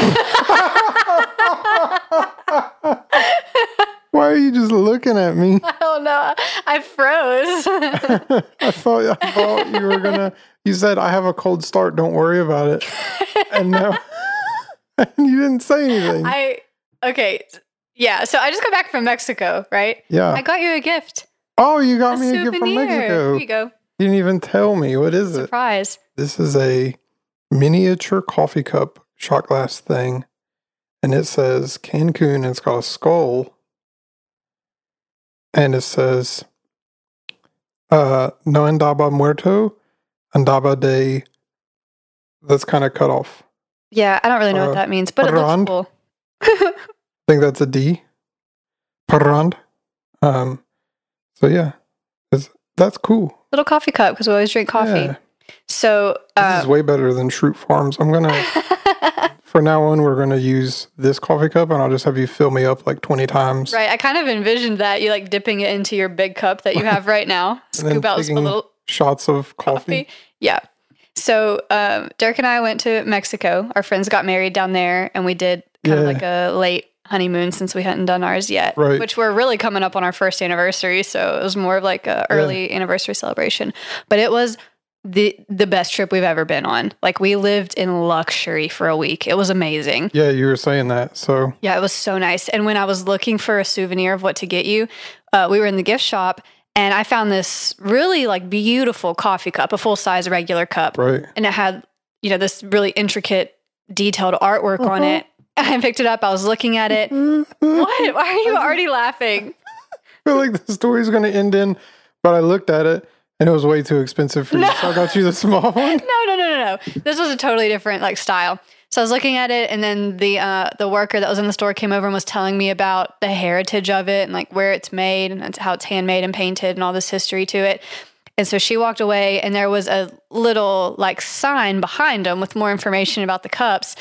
Why are you just looking at me? I don't know. I froze. I thought I thought you were gonna. You said I have a cold start. Don't worry about it. And now and you didn't say anything. I okay. Yeah, so I just got back from Mexico, right? yeah. I got you a gift. oh, you got A me a gift from. Mexico. Here you go. You didn't even tell me. What is it? Surprise. This is a miniature coffee cup shot glass thing. And it says Cancun and it's got a skull. And it says uh no andaba muerto, andaba de that's kind of cut off. Yeah, I don't really know Uh, what that means, but it looks cool. I think that's a D. Parand. Um so yeah. It's, that's cool. Little coffee cup because we always drink coffee. Yeah. So, This uh, is way better than Schrute Farms. I'm gonna For now on, we're going to use this coffee cup, and I'll just have you fill me up like 20 times. right, I kind of envisioned that you like dipping it into your big cup that you have right now. Scoop out a taking little Shots of coffee. coffee. Yeah. So um, Derek and I went to Mexico. Our friends got married down there, and we did kind of like a late honeymoon since we hadn't done ours yet. Right. Which we're really coming up on our first anniversary, so it was more of like a early anniversary celebration. But it was the the best trip we've ever been on. Like we lived in luxury for a week. It was amazing. Yeah, you were saying that. So, Yeah, it was so nice. And when I was looking for a souvenir of what to get you, uh, we were in the gift shop and I found this really like beautiful coffee cup, a full size regular cup. right. And it had, you know, this really intricate, detailed artwork on Uh-huh. it. I picked it up. I was looking at it. What? Why are you already laughing? I feel like the story's going to end in, but I looked at it and it was way too expensive for you. So I got you the small one. No, no, no, no, no. This was a totally different like style. So I was looking at it, and then the uh, the worker that was in the store came over and was telling me about the heritage of it and like where it's made and how it's handmade and painted and all this history to it. And so she walked away, and there was a little like sign behind them with more information about the cups.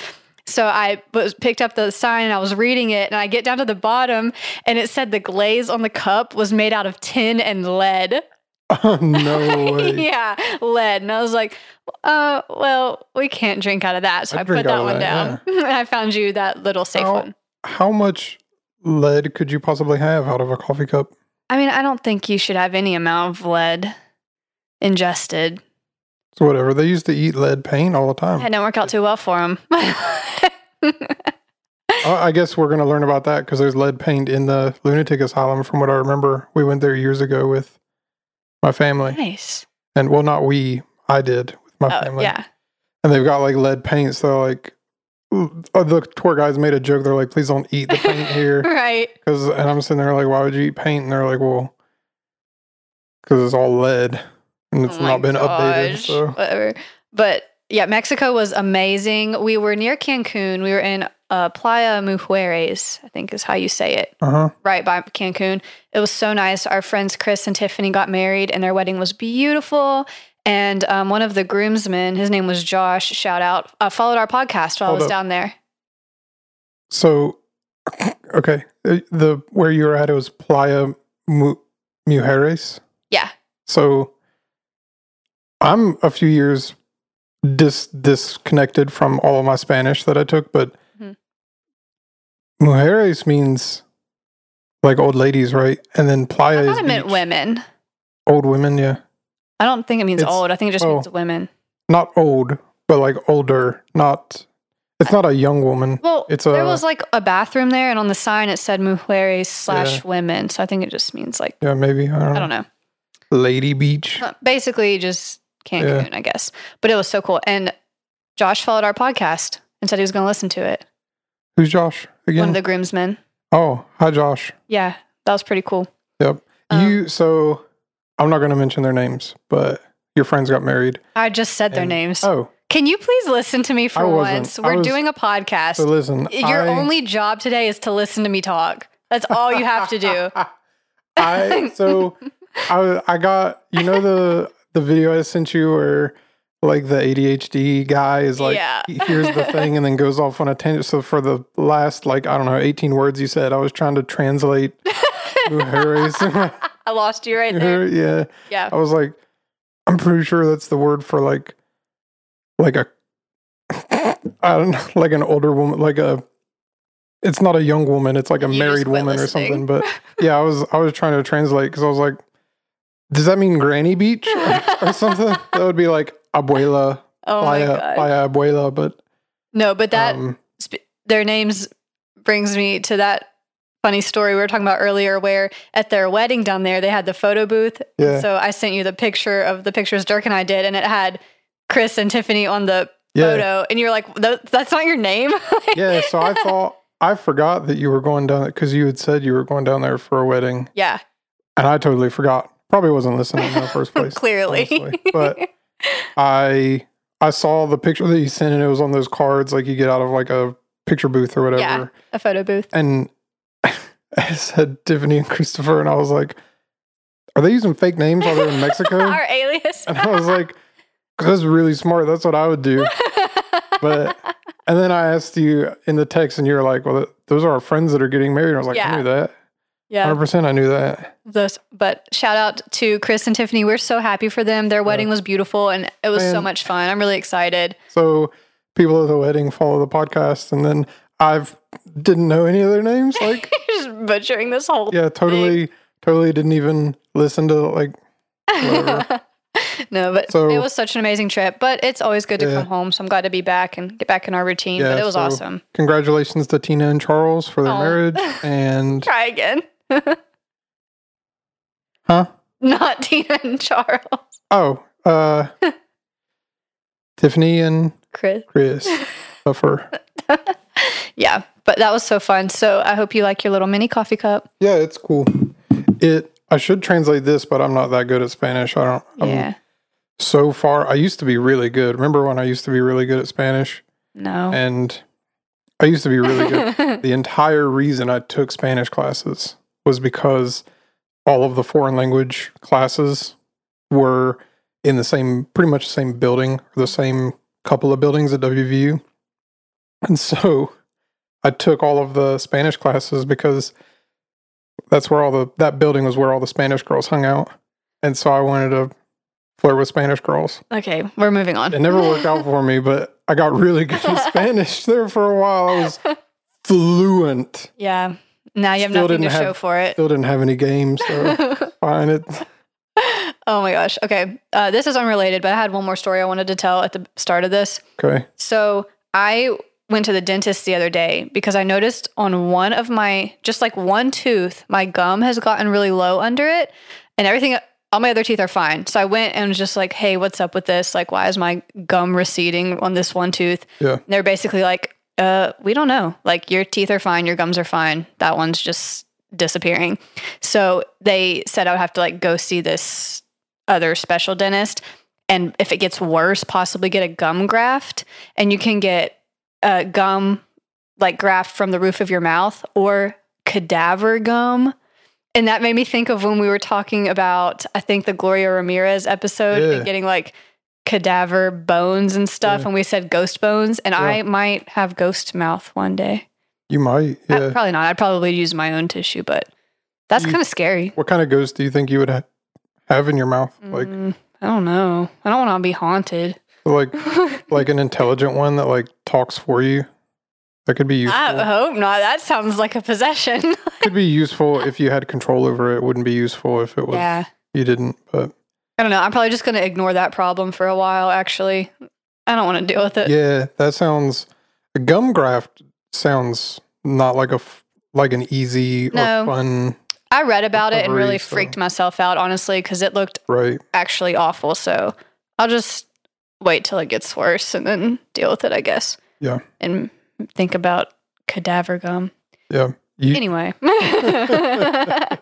So I was picked up the sign and I was reading it, and I get down to the bottom, and it said the glaze on the cup was made out of tin and lead. Oh, no way. yeah, lead. And I was like, uh, well, we can't drink out of that. So I'd I put that one that, down. I found you that little safe How- one. How much lead could you possibly have out of a coffee cup? I mean, I don't think you should have any amount of lead ingested. So, whatever. They used to eat lead paint all the time. It didn't work out too well for. Uh, I guess we're going to learn about that because there's lead paint in the lunatic asylum. From what I remember, we went there years ago with my family, nice. and well, not we, I did with my Oh, family. yeah. And they've got like lead paint, so like uh, the tour guys made a joke. They're like, "Please don't eat the paint here," Right. because and I'm sitting there like, "Why would you eat paint?" And they're like, "Well, because it's all lead and it's Oh not been updated." So Whatever. But yeah, Mexico was amazing. We were near Cancun. We were in uh, Playa Mujeres, I think is how you say it. uh huh. right by Cancun. It was so nice. Our friends Chris and Tiffany got married, and their wedding was beautiful. And um, one of the groomsmen, his name was Josh. Shout out! Uh, followed our podcast while Hold I was up. down there. So, okay, uh, the where you were at it was Playa Mu- Mujeres. Yeah. So, I'm a few years dis disconnected from all of my Spanish that I took, but. Mujeres means like old ladies, right? And then Playa I is it meant beach. women. old women. Yeah, I don't think it means It's- old. I think it just oh. means women. not old, but like older. Not. It's not a young woman. Well, It's there a- was like a bathroom there, and on the sign it said mujeres slash Yeah. women. So I think it just means like Yeah, maybe I don't, I don't know. Lady Beach. Uh, Basically, just Cancun, I guess. But it was so cool. And Josh followed our podcast and said he was going to listen to it. Who's Josh again? One of the groomsmen. oh, hi, Josh. Yeah, that was pretty cool. Yep. Um, you so I'm not going to mention their names, but your friends got married. I just said their names. Oh, Can you please listen to me for once? We're was- doing a podcast. so listen. Your I, only job today is to listen to me talk. That's all you have to do. I so I I got you know the the video I sent you where like the ADHD guy is like Yeah. he hears the thing and then goes off on a tangent. So for the last like I don't know 18 words you said, I was trying to translate. I lost you right there. yeah. Yeah. I was like, I'm pretty sure that's the word for like, like a, I don't know, like an older woman, like a. It's not a young woman. It's like a You married woman or something. But yeah, I was I was trying to translate because I was like, does that mean Granny Beach or, or something? That would be like Abuela, oh my playa, god. playa Abuela. But No, but that um, sp- their names brings me to that funny story we were talking about earlier where at their wedding down there they had the photo booth yeah, so i sent you the picture of the pictures Derek and i did and it had chris and tiffany on the yeah, photo and you're like that's not your name yeah. So I thought I forgot that you were going down because you had said you were going down there for a wedding, yeah and I totally forgot. Probably wasn't listening in the first place. clearly honestly. But I I saw the picture that you sent and it was on those cards like you get out of like a picture booth or whatever. Yeah. a photo booth And I said Tiffany and Christopher and I was like, Are they using fake names while they're in Mexico? our alias and I was like, that's really smart. That's what I would do. But and then I asked you in the text and you were like, Well, those are our friends that are getting married. And I was like, Yeah. I knew that. Yeah 100% I knew that. those but shout out to chris and tiffany we're so happy for them their wedding was beautiful and it was so much fun i'm really excited So people at the wedding follow the podcast and then I've didn't know any of their names. Like just butchering this whole Yeah, totally, totally didn't even listen to like. no, but So- it was such an amazing trip. But it's always good to Yeah. come home. So I'm glad to be back and get back in our routine. but Yeah, it was so- awesome. Congratulations to Tina and Charles for their Aw. marriage, and Try again. Huh? Not Tina and Charles. Oh, uh, Tiffany and Chris. Chris Buffer. Yeah, but that was so fun. So I hope you like your little mini coffee cup. Yeah, it's cool. It. I should translate this, but I'm not that good at Spanish. I don't. I'm Yeah. so far, I used to be really good. Remember when I used to be really good at Spanish? No. And I used to be really good. the entire reason I took Spanish classes was because all of the foreign language classes were in the same, pretty much the same building or the same couple of buildings at WVU. And so I took all of the Spanish classes because that's where all the, that building was where all the Spanish girls hung out. And so I wanted to flirt with Spanish girls. okay, we're moving on. It never worked out for me, but I got really good at Spanish there for a while. I was fluent. Yeah. Now you have Still nothing to didn't show for it. Still didn't have any games, so fine. It oh my gosh. Okay. Uh, this is unrelated, but I had one more story I wanted to tell at the start of this. okay. So I went to the dentist the other day because I noticed on one of my, just like one tooth, my gum has gotten really low under it and everything, all my other teeth are fine. So I went and was just like, hey, what's up with this? Like, why is my gum receding on this one tooth? Yeah. And they're basically like, uh, we don't know. Like, your teeth are fine, your gums are fine. That one's just disappearing. So they said I would have to like go see this other special dentist and if it gets worse, possibly get a gum graft. And you can get a gum like graft from the roof of your mouth or cadaver gum. And that made me think of when we were talking about, I think the Gloria Ramirez episode Yeah. and getting like cadaver bones and stuff. Yeah. And we said ghost bones. And Yeah. I might have ghost mouth one day. You might. Uh, Yeah. probably not. I'd probably use my own tissue, but that's kind of scary. what kind of ghost do you think you would ha- have in your mouth? Like, Mm, I don't know. I don't want to be haunted. like, like an intelligent one that like talks for you. That could be useful. I hope not. That sounds like a possession. could be useful if you had control over it. it. Wouldn't be useful if it was yeah. you didn't. But I don't know. I'm probably just going to ignore that problem for a while, actually. I don't want to deal with it. yeah, that sounds. A gum graft sounds not like a f- like an easy No. or fun. I read about it and really so- freaked myself out, honestly, because it looked Right. actually awful. So I'll just wait till it gets worse and then deal with it, I guess. Yeah. And think about cadaver gum. Yeah. You, Anyway, get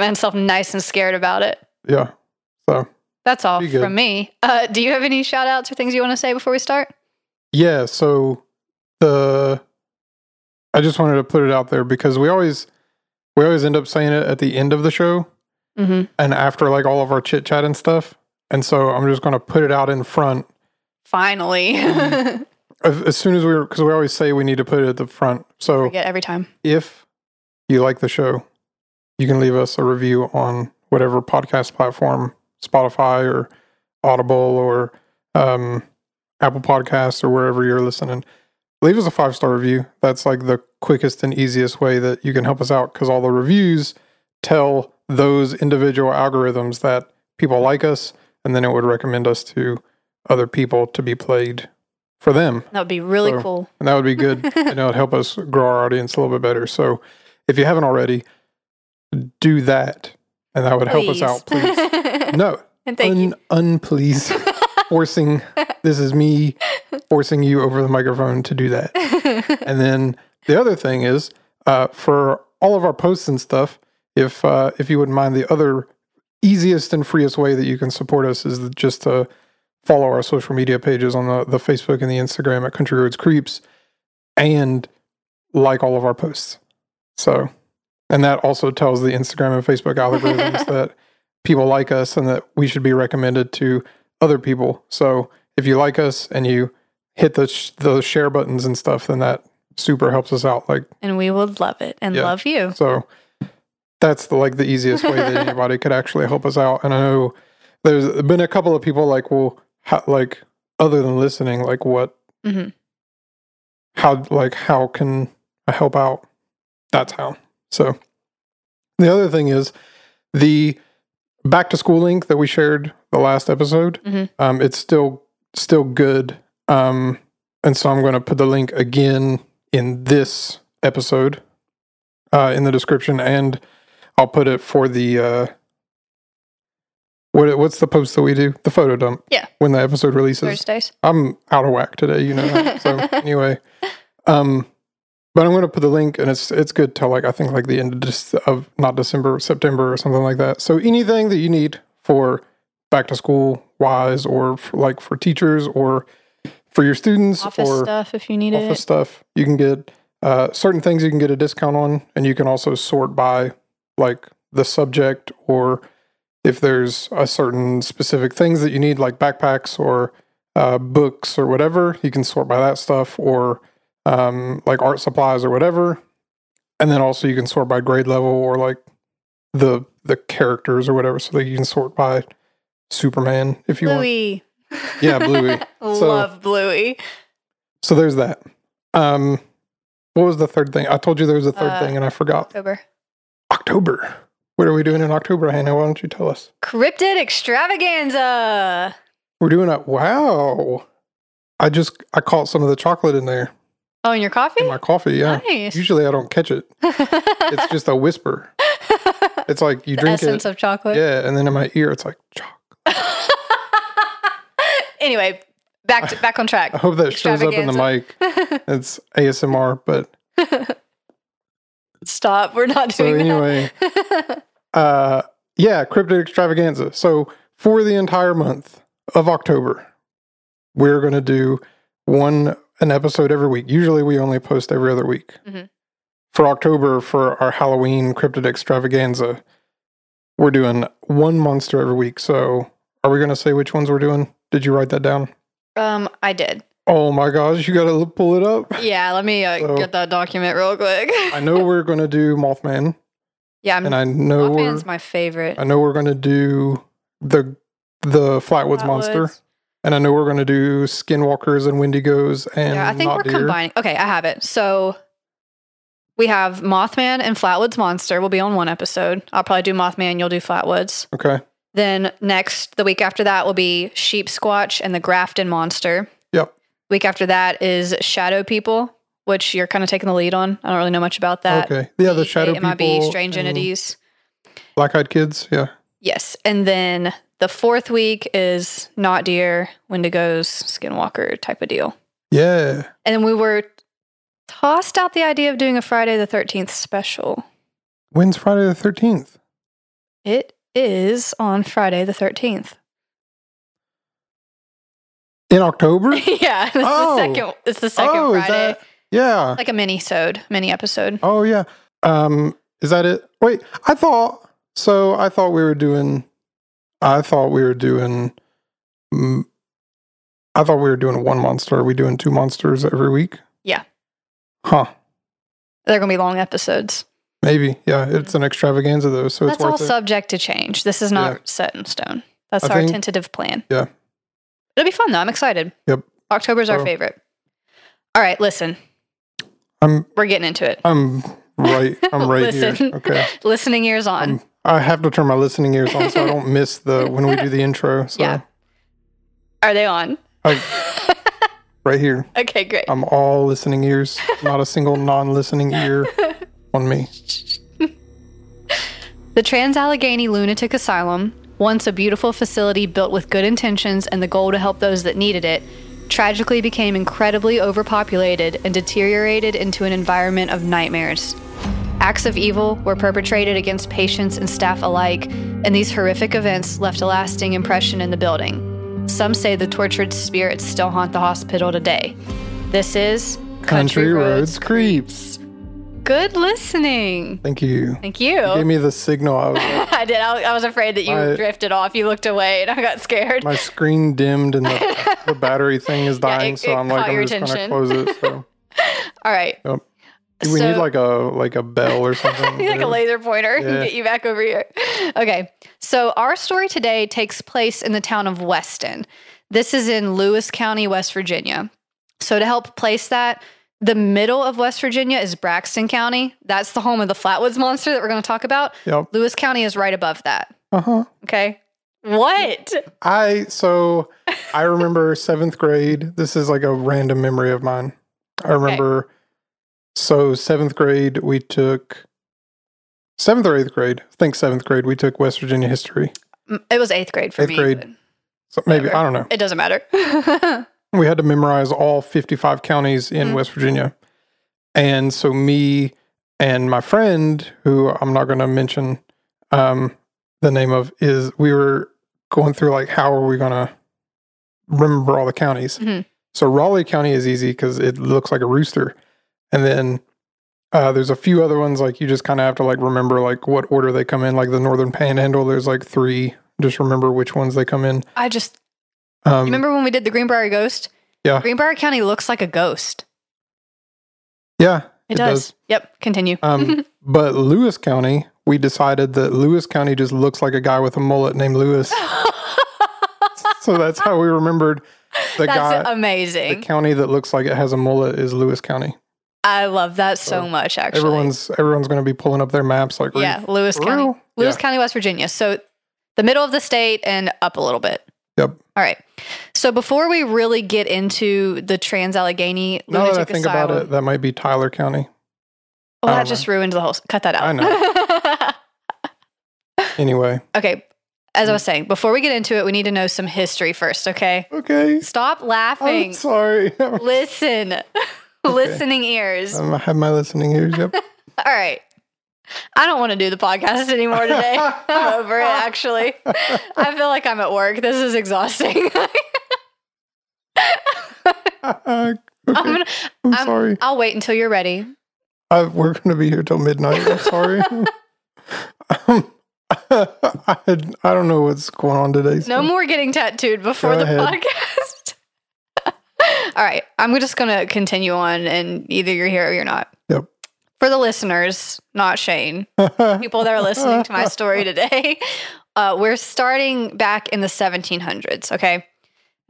myself nice and scared about it. yeah. So That's all from me. Uh, do you have any shout outs or things you want to say before we start? Yeah, so the I just wanted to put it out there because we always we always end up saying it at the end of the show Mm-hmm. and after like all of our chit chat and stuff. And so I'm just going to put it out in front Finally. as, as soon as we because we always say we need to put it at the front. So Forget every time. if you like the show, you can leave us a review on whatever podcast platform, Spotify or Audible or um, Apple Podcasts or wherever you're listening, leave us a five star review. That's like the quickest and easiest way that you can help us out because all the reviews tell those individual algorithms that people like us, and then it would recommend us to other people to be played for them. That would be really So- cool. And that would be good. and it would help us grow our audience a little bit better. So if you haven't already, do that. And that would help us out, please. No, and thank you. un, unplease. forcing, this is me forcing you over the microphone to do that. And then the other thing is uh, for all of our posts and stuff, if uh, if you wouldn't mind, the other easiest and freest way that you can support us is just to follow our social media pages on the, the Facebook and the Instagram at Country Roads Creeps and like all of our posts. So, and that also tells the Instagram and Facebook algorithms that people like us and that we should be recommended to other people. So, if you like us and you hit the sh- the share buttons and stuff, then that super helps us out. Like and we would love it and Yeah. love you. so, that's the like the easiest way that anybody could actually help us out. And I know there's been a couple of people like, well, how, like other than listening, like what, mm-hmm. how, like how can I help out? That's how. So, the other thing is the back to school link that we shared the last episode. Mhm. Um, it's still still good. Um, and so I'm going to put the link again in this episode uh, in the description, and I'll put it for the uh, what what's the post that we do? The photo dump. Yeah. When the episode releases. Thursdays. I'm out of whack today, you know. so anyway, um, but I'm going to put the link, and it's it's good till like I think like the end of, of not December, September or something like that. So anything that you need for back to school wise, or for, like for teachers, or for your students, Office or stuff if you need office it. stuff, you can get uh, certain things you can get a discount on, and you can also sort by like the subject or if there's a certain specific things that you need, like backpacks or uh, books or whatever, you can sort by that stuff or um, like art supplies or whatever. And then also you can sort by grade level or like the the characters or whatever, so that you can sort by Superman if you want. Bluey. Yeah, Bluey. So- Love Bluey. So there's that. Um, what was the third thing? I told you there was a third Uh, thing, and I forgot. October. October. What are we doing in October, Hannah? Why don't you tell us? Cryptid extravaganza. We're doing a wow. I just I caught some of the chocolate in there Oh, in your coffee? in my coffee. Yeah. Nice. Usually I don't catch it. It's just a whisper. It's like you the drink essence it. of chocolate. Yeah, and then in my ear it's like chocolate. anyway, back to, back on track. I hope that shows up in the mic. It's ASMR, but Stop. We're not so doing anyway, that. uh yeah, cryptid extravaganza. So for the entire month of October, we're gonna do one an episode every week. Usually we only post every other week. Mhm. For October, for our Halloween cryptid extravaganza, we're doing one monster every week. So are we gonna say which ones we're doing? Did you write that down? um, I did. Oh my gosh, you gotta pull it up. Yeah, let me uh, So- get that document real quick. I know we're gonna do Mothman, yeah, I'm, and I know Mothman's my favorite. I know we're gonna do the the Flatwoods, monster, Flatwoods. And I know we're gonna do Skinwalkers and Wendigos and Yeah, I think we're Deer. combining. Okay, I have it. So we have Mothman and Flatwoods Monster We'll be on one episode. I'll probably do Mothman, you'll do Flatwoods. Okay. Then next, the week after that will be Sheep Squatch and the Grafton Monster. Yep. Week after that is Shadow People, which you're kind of taking the lead on. I don't really know much about that. okay. Yeah, the shadow MIB, people. It might be Strange Entities. Black eyed kids. Yeah. Yes. And then the fourth week is Not Deer, Wendigos, Skinwalker type of deal. Yeah. And then we were tossed out the idea of doing a Friday the 13th special. When's Friday the thirteenth? It is on Friday the 13th. In October? yeah, it's Oh. the second it's the second oh, Friday. that? Yeah. Like a mini sode, mini episode. Oh yeah. Um, is that it? Wait, I thought so. I thought we were doing. I thought we were doing. I thought we were doing one monster. Are we doing two monsters every week? Yeah. Huh. They're going to be long episodes. Maybe. Yeah. It's an extravaganza though, so it's That's all it. subject to change. This is not Yeah. set in stone. That's I our think- tentative plan. Yeah. It'll be fun though. I'm excited. Yep. October's our favorite. All right, listen, I'm we're getting into it. I'm right. I'm right Listen. here. Okay. Listening ears on. Um, I have to turn my listening ears on so I don't miss the when we do the intro. So Yeah. Are they on? I, right here. Okay, great. I'm all listening ears. Not a single non-listening ear on me. The Trans Allegheny Lunatic Asylum, once a beautiful facility built with good intentions and the goal to help those that needed it, tragically became incredibly overpopulated and deteriorated into an environment of nightmares. Acts of evil were perpetrated against patients and staff alike, and these horrific events left a lasting impression in the building. Some say the tortured spirits still haunt the hospital today. This is Country Roads Creeps. Good listening. Thank you. Thank you. Gave me the signal. I was like, I did. I, I was afraid that you My- drifted off. You looked away, and I got scared. my screen dimmed and the, the battery thing is Yeah, dying, it- so it I'm like, I'm just gonna close it. So All right, yep. Do we So- need like a like a bell or something? like a laser pointer, Yeah. get you back over here. Okay, so our story today takes place in the town of Weston. This is in Lewis County, West Virginia. So to help place that, the middle of West Virginia is Braxton County. That's the home of the Flatwoods monster that we're going to talk about. Yep. Lewis County is right above that. Uh huh. Okay. What? I so I remember seventh grade. This is like a random memory of mine. I remember. So seventh grade, we took seventh or eighth grade. I think seventh grade. We took West Virginia history. Mm, It was eighth grade for Eighth me. grade. So maybe Whatever. I don't know. It doesn't matter. We had to memorize all 55 counties in Mhm. West Virginia. And so me and my friend, who I'm not going to mention um, the name of, is we were going through like, how are we going to remember all the counties? Mhm. So Raleigh County is easy because it looks like a rooster. And then uh, there's a few other ones like you just kind of have to like remember like what order they come in. Like the Northern Panhandle, there's like three. Just remember which ones they come in. I just Um, remember when we did the Greenbrier Ghost. Yeah. Greenbrier County looks like a ghost. Yeah, It, does. Yep. Continue. Um, but Lewis County, we decided that Lewis County just looks like a guy with a mullet named Lewis. so that's how we remembered the That's guy. The county that looks like it has a mullet is Lewis County. I love that so So much. Actually, Everyone's everyone's going to be pulling up their maps like, yeah, Lewis County, real? Lewis Yeah. County, West Virginia. So the middle of the state and up a little bit. Yep. All right. So before we really get into the Trans Allegheny Now that I think Asylum, about it, that might be Tyler County. well, that don't just ruined the whole. Cut that out. I know. Anyway, okay. As I mm. was saying, before we get into it, we need to know some history first. Okay. okay. Stop I'm laughing. sorry. Listen. Listening ears. Um, I have my listening ears. Yep. All right. I don't want to do the podcast anymore today. I'm over it, actually. I feel like I'm at work. This is exhausting. okay. I'm gonna, I'm, I'm- sorry. I'll wait until you're ready. I, we're going to be here till midnight. I'm sorry. um, I, I don't know what's going on today. so- No more getting tattooed before the podcast. All right. I'm just going to continue on, and either you're here or you're not. Yep. For the listeners, not Shane, people that are listening to my story today, uh, we're starting back in the 1700s. Okay.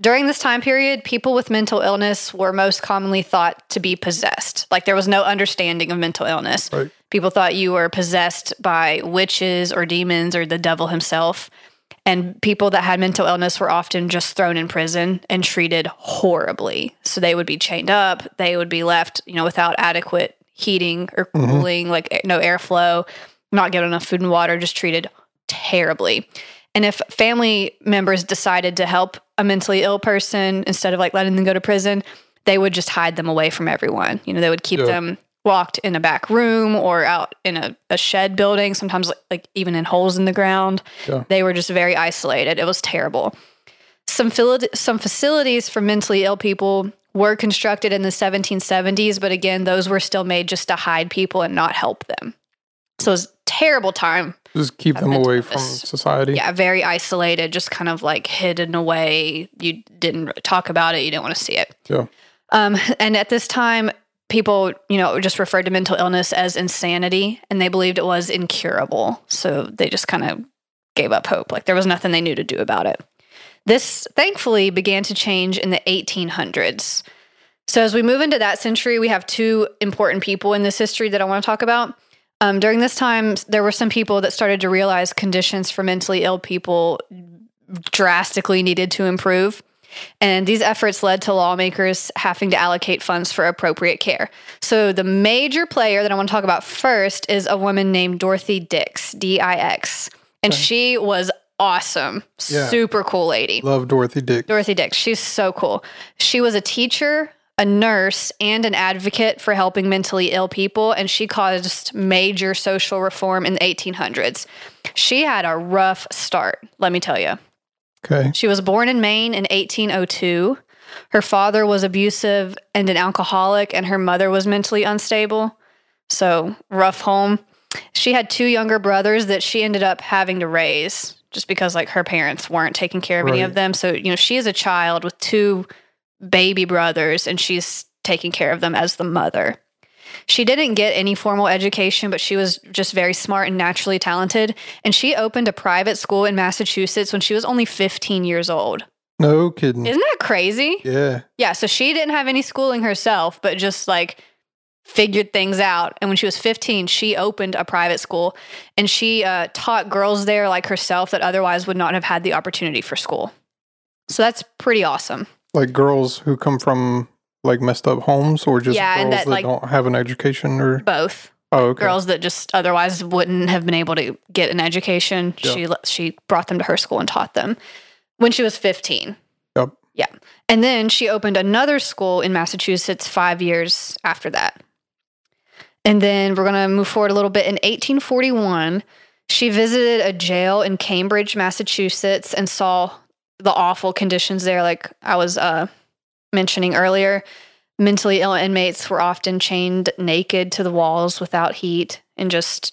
During this time period, people with mental illness were most commonly thought to be possessed. Like there was no understanding of mental illness. Right. People thought you were possessed by witches or demons or the devil himself. And people that had mental illness were often just thrown in prison and treated horribly. So they would be chained up, they would be left, you know, without adequate heating or Mhm. cooling, like no airflow, not given enough food and water, just treated terribly. And if family members decided to help a mentally ill person instead of like letting them go to prison, they would just hide them away from everyone. You know, they would keep Yeah. them locked in a back room or out in a, a shed building, sometimes like, like even in holes in the ground. Yeah. They were just very isolated. It was terrible. Some, some facilities for mentally ill people were constructed in the 1770s, but again, those were still made just to hide people and not help them. So it was a terrible time Just keep them away from society. yeah, very isolated, just kind of like hidden away. You didn't talk about it, you didn't want to see it. Yeah. Um, and at this time, people, you know, just referred to mental illness as insanity and they believed it was incurable. So they just kind of gave up hope. Like there was nothing they knew to do about it. This thankfully began to change in the 1800s. So, as we move into that century, we have two important people in this history that I want to talk about. Um, during this time, there were some people that started to realize conditions for mentally ill people drastically needed to improve. And these efforts led to lawmakers having to allocate funds for appropriate care. So, the major player that I want to talk about first is a woman named Dorothy Dix, D I X. And Okay. she was awesome. Yeah. Super cool lady. Love Dorothy Dix. Dorothy Dix. She's so cool. She was a teacher, a nurse, and an advocate for helping mentally ill people, and she caused major social reform in the 1800s. She had a rough start, let me tell you. Okay. She was born in Maine in 1802. Her father was abusive and an alcoholic, and her mother was mentally unstable. So, rough home. She had two younger brothers that she ended up having to raise just because, like, her parents weren't taking care of any of them. So, you know, she is a child with two baby brothers, and she's taking care of them as the mother. She didn't get any formal education, but she was just very smart and naturally talented. And she opened a private school in Massachusetts when she was only 15 years old. No kidding. Isn't that crazy? yeah. Yeah, so she didn't have any schooling herself, but just like figured things out. And when she was 15, she opened a private school and she uh, taught girls there like herself that otherwise would not have had the opportunity for school. So that's pretty awesome. Like girls who come from like messed up homes or just Yeah, girls that, that, like- don't have an education or Both. oh okay. girls that just otherwise wouldn't have been able to get an education. Yeah. She she brought them to her school and taught them when she was 15. Yep. Yeah. And then she opened another school in Massachusetts 5 years after that. And then we're going to move forward a little bit in 1841, she visited a jail in Cambridge, Massachusetts and saw the awful conditions there like I was uh mentioning earlier. Mentally ill inmates were often chained naked to the walls without heat and just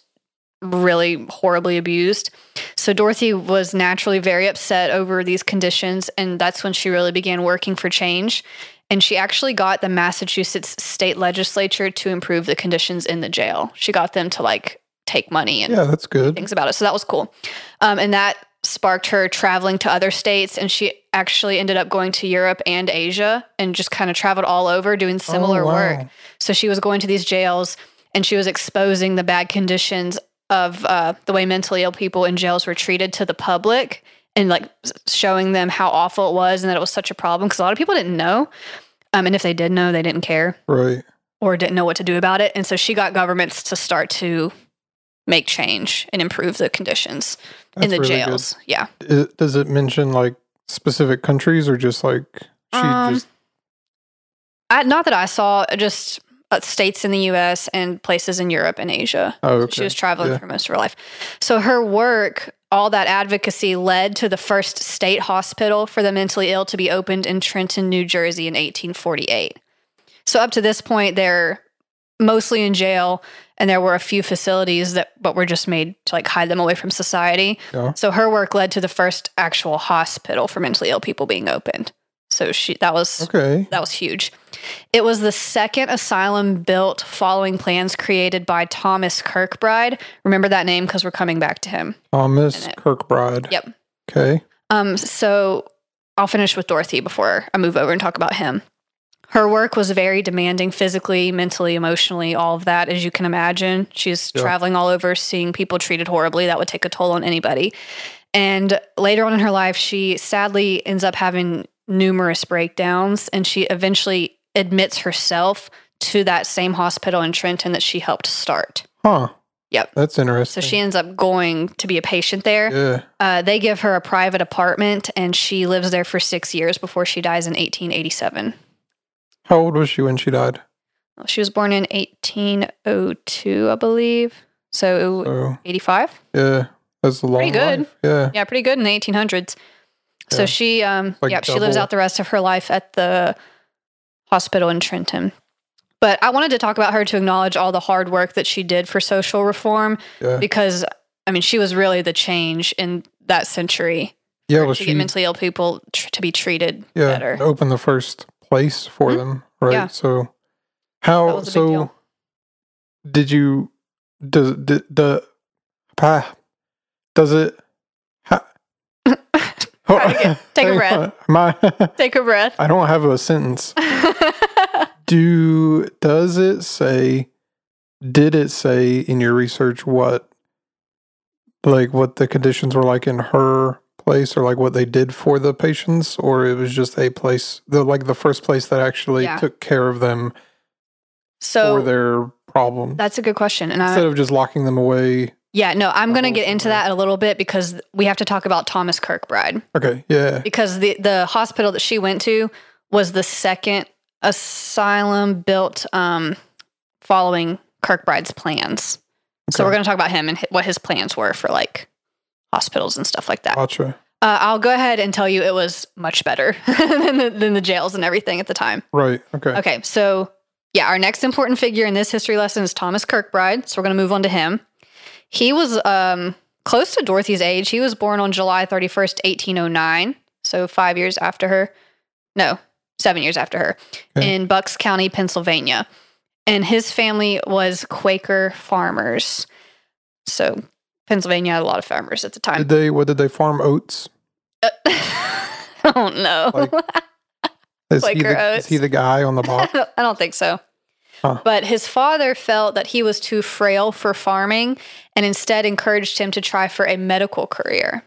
really horribly abused. So Dorothy was naturally very upset over these conditions, and that's when she really began working for change. And she actually got the Massachusetts state legislature to improve the conditions in the jail. She got them to like take money and Yeah, that's good. things about it. So that was cool. Um, and that sparked her traveling to other states. And she actually ended up going to Europe and Asia and just kind of traveled all over doing similar Oh, wow. work. So she was going to these jails and she was exposing the bad conditions of uh, the way mentally ill people in jails were treated to the public and like showing them how awful it was and that it was such a problem because a lot of people didn't know. Um, and if they did know, they didn't care Right. or didn't know what to do about it. And so she got governments to start to make change and improve the conditions in the really jails. Yeah. good. Is- does it mention like specific countries or just like she Um, just I, not that I saw, just uh, states in the US and places in Europe and Asia. oh okay. She was traveling Yeah. for most of her life. So her work, all that advocacy led to the first state hospital for the mentally ill to be opened in Trenton, New Jersey in 1848. So up to this point, they're mostly in jail and there were a few facilities that but were just made to like hide them away from society. Yeah. So her work led to the first actual hospital for mentally ill people being opened. So she that was Okay. that was huge. It was the second asylum built following plans created by Thomas Kirkbride. Remember that name because we're coming back to him. Thomas Kirkbride. Yep. Okay. Um, so I'll finish with Dorothy before I move over and talk about him. Her work was very demanding physically, mentally, emotionally, all of that, as you can imagine. She's Yeah. traveling all over, seeing people treated horribly. That would take a toll on anybody. And later on in her life, she sadly ends up having numerous breakdowns and she eventually admits herself to that same hospital in Trenton that she helped start. Huh. Yep. That's interesting. So she ends up going to be a patient there. Yeah. Uh, they give her a private apartment and she lives there for six years before she dies in 1887. How old was she when she died? Well, She was born in 1802, I believe. So So 85? yeah, that's a long Pretty good. life. Yeah. Yeah, pretty good in the 1800s. So she, um, Like yeah, she lives out the rest of her life at the hospital in Trenton. But I wanted to talk about her to acknowledge all the hard work that she did for social reform Yeah. because, I mean, she was really the change in that century Yeah. to Was get mentally ill people tr- to be treated Yeah. better. Open the first place for Mhm. them. Right. Yeah. So how? was a big so did you? Does the the ah, does it? Ha, Try again. Take a breath. My, Take a breath. I don't have a sentence. Do does it say? Did it say in your research what, like, what the conditions were like in her place, or like what they did for the patients, or it was just a place, the like the first place that actually Yeah. took care of them So for their problem, that's a good question. And I, instead of just locking them away. yeah, no, I'm going to get into that a little bit because we have to talk about Thomas Kirkbride Okay, yeah, because the the hospital that she went to was the second asylum built um, following Kirkbride's plans. So we're going to talk about him and what his plans were for like hospitals and stuff like that. gotcha. Uh, I'll go ahead and tell you it was much better than, the, than the jails and everything at the time. Right. Okay. Okay, so yeah, our next important figure in this history lesson is Thomas Kirkbride. So we're going to move on to him. He was um, close to Dorothy's age. He was born on July 31st, 1809. So five years after her. No, seven years after her Okay. in Bucks County, Pennsylvania. And his family was Quaker farmers. So Pennsylvania had a lot of farmers at the time. Did they? What did they farm? Oats. I don't know. Like, Is he, Quaker the, is he the guy on the I box? don't, I don't think so. Huh. But his father felt that he was too frail for farming and instead encouraged him to try for a medical career.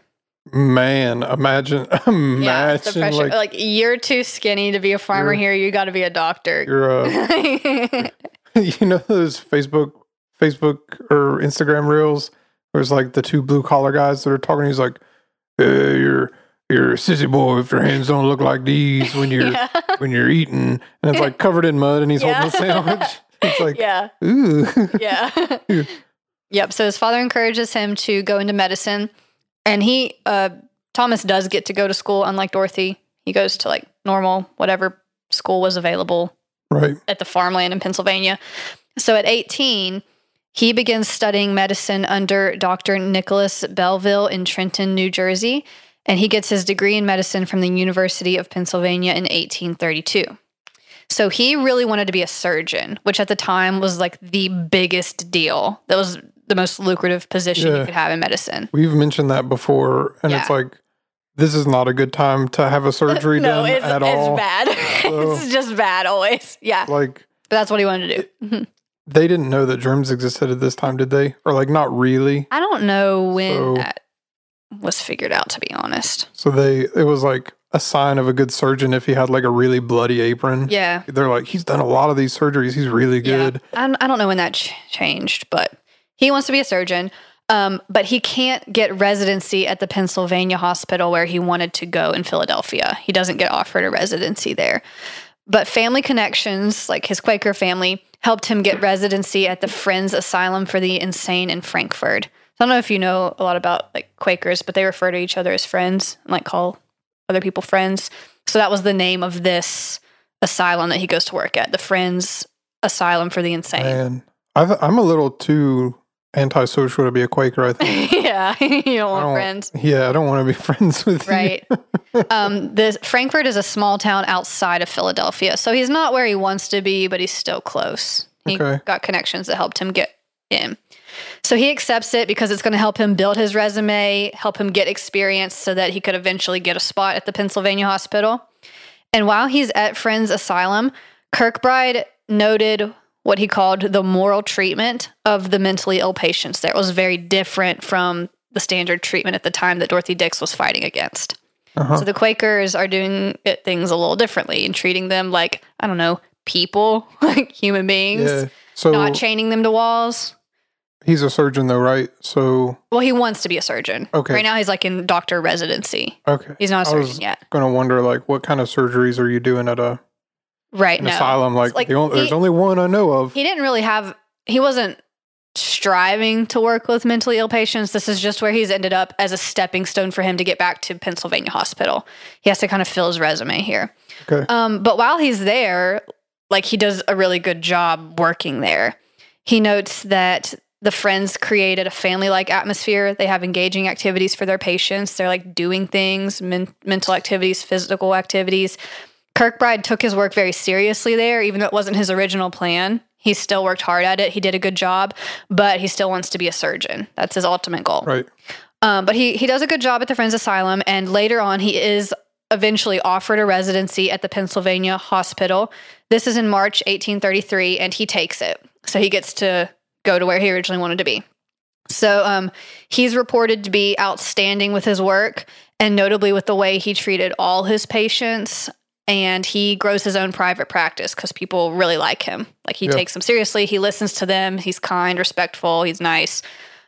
Man, imagine, Yeah, the imagine pressure. like, Like, you're too skinny to be a farmer here. You got to be a doctor. you're uh, you know those Facebook, Facebook or Instagram reels. Where it's like the two blue collar guys that are talking. He's like, hey, "You're you're a sissy boy if your hands don't look like these when you're yeah. when you're eating," and it's like covered in mud, and he's Yeah. holding a sandwich. It's like, yeah. ooh, Yeah. Yeah. yep. So his father encourages him to go into medicine. And he, uh, Thomas does get to go to school, unlike Dorothy. He goes to like normal, whatever school was available right. at the farmland in Pennsylvania. So at 18, he begins studying medicine under Dr. Nicholas Belleville in Trenton, New Jersey, and he gets his degree in medicine from the University of Pennsylvania in 1832. So he really wanted to be a surgeon, which at the time was like the biggest deal. That was the most lucrative position you could have in medicine. We've mentioned that before, and it's like this is not a good time to have a surgery no, done it's, at it's all. It's bad. it's just bad always. Yeah. Like But that's what he wanted to do. They didn't know that germs existed at this time, did they? Or like not really. I don't know when So- that was figured out, to be honest. So they it was like a sign of a good surgeon if he had like a really bloody apron. Yeah. They're like, he's done a lot of these surgeries. He's really good. Yeah. I don't, know when that ch- changed, but he wants to be a surgeon. Um, but he can't get residency at the Pennsylvania hospital where he wanted to go in Philadelphia. He doesn't get offered a residency there. But family connections, like his Quaker family, helped him get residency at the Friends Asylum for the Insane in Frankford. I don't know if you know a lot about like Quakers, but they refer to each other as friends and like call other people friends. So that was the name of this asylum that he goes to work at, the Friends Asylum for the Insane. Man, I I'm a little too antisocial to be a Quaker. I think. yeah, you don't want don't- friends. Yeah, I don't want to be friends with you. Right. um, this Frankford is a small town outside of Philadelphia, so he's not where he wants to be, but he's still close. He Okay. got connections that helped him get in. So he accepts it because it's going to help him build his resume, help him get experience so that he could eventually get a spot at the Pennsylvania hospital. And while he's at Friends Asylum, Kirkbride noted what he called the moral treatment of the mentally ill patients there. It was very different from the standard treatment at the time that Dorothy Dix was fighting against. Uh-huh. So the Quakers are doing it, things a little differently and treating them like, I don't know, people, like human beings, Yeah. So not chaining them to walls. he's a surgeon though, right? So Well, he wants to be a surgeon. Okay. Right now, he's like in doctor residency. okay. He's not a I was surgeon yet. gonna wonder like what kind of surgeries are you doing at a Right an now. asylum? Like, like the only, there's only one I know of. He didn't really have, he wasn't striving to work with mentally ill patients. This is just where he's ended up as a stepping stone for him to get back to Pennsylvania Hospital. He has to kind of fill his resume here. okay. Um, but while he's there, like he does a really good job working there. He notes that the friends created a family like atmosphere. They have engaging activities for their patients. They're like doing things, men- mental activities, physical activities. Kirkbride took his work very seriously there, even though it wasn't his original plan. He still worked hard at it. He did a good job, but he still wants to be a surgeon. That's his ultimate goal. right. Um, but he he does a good job at the Friends Asylum, and later on, he is eventually offered a residency at the Pennsylvania Hospital. This is in March 1833, and he takes it. So he gets to go to where he originally wanted to be. So um, he's reported to be outstanding with his work, and notably with the way he treated all his patients. And he grows his own private practice because people really like him. Like he Yeah. takes them seriously. He listens to them. He's kind, respectful. He's nice.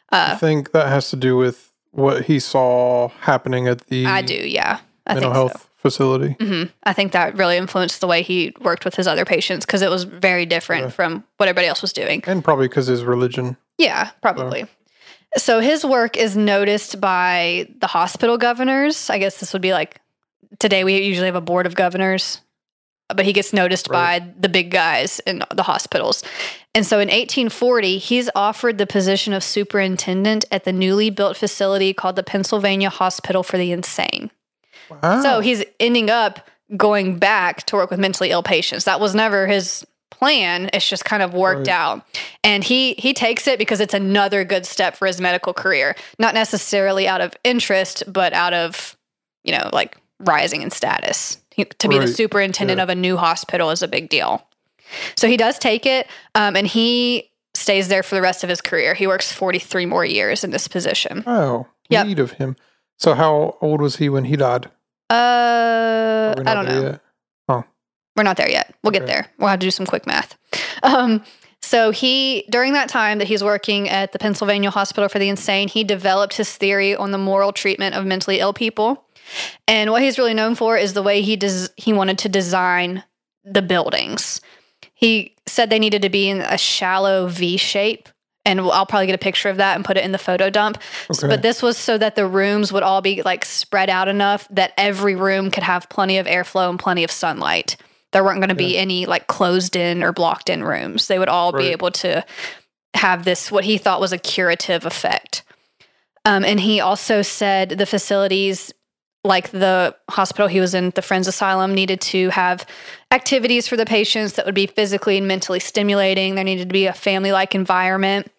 I think that has to do with what he saw happening at the I do, yeah. I mental health facility. so. hmm I think that really influenced the way he worked with his other patients because it was very different Yeah. from what everybody else was doing. And probably because his religion. Yeah, probably. So his work is noticed by the hospital governors. I guess this would be like today we usually have a board of governors, but he gets noticed Right. by the big guys in the hospitals. And so in 1840, he's offered the position of superintendent at the newly built facility called the Pennsylvania Hospital for the Insane. Wow. So he's ending up going back to work with mentally ill patients. That was never his plan. It's just kind of worked Right. out. And he he takes it because it's another good step for his medical career. Not necessarily out of interest, but out of, you know, like rising in status. He, to be the superintendent Yeah. of a new hospital is a big deal. So he does take it, um, and he stays there for the rest of his career. He works 43 more years in this position. Oh, Yep. Neat of him. So how old was he when he died? Uh, I don't know. yet? We're not there yet. We'll get there. We'll have to do some quick math. Um, so he, during that time that he's working at the Pennsylvania Hospital for the Insane, he developed his theory on the moral treatment of mentally ill people. And what he's really known for is the way he does. He wanted to design the buildings. He said they needed to be in a shallow V shape. And I'll probably get a picture of that and put it in the photo dump. Okay. But this was so that the rooms would all be like spread out enough that every room could have plenty of airflow and plenty of sunlight. There weren't going to be any like closed in or blocked in rooms. They would all be able to have this, what he thought was a curative effect. Um, and he also said the facilities, like the hospital he was in, the Friends Asylum, needed to have activities for the patients that would be physically and mentally stimulating. There needed to be a family like environment.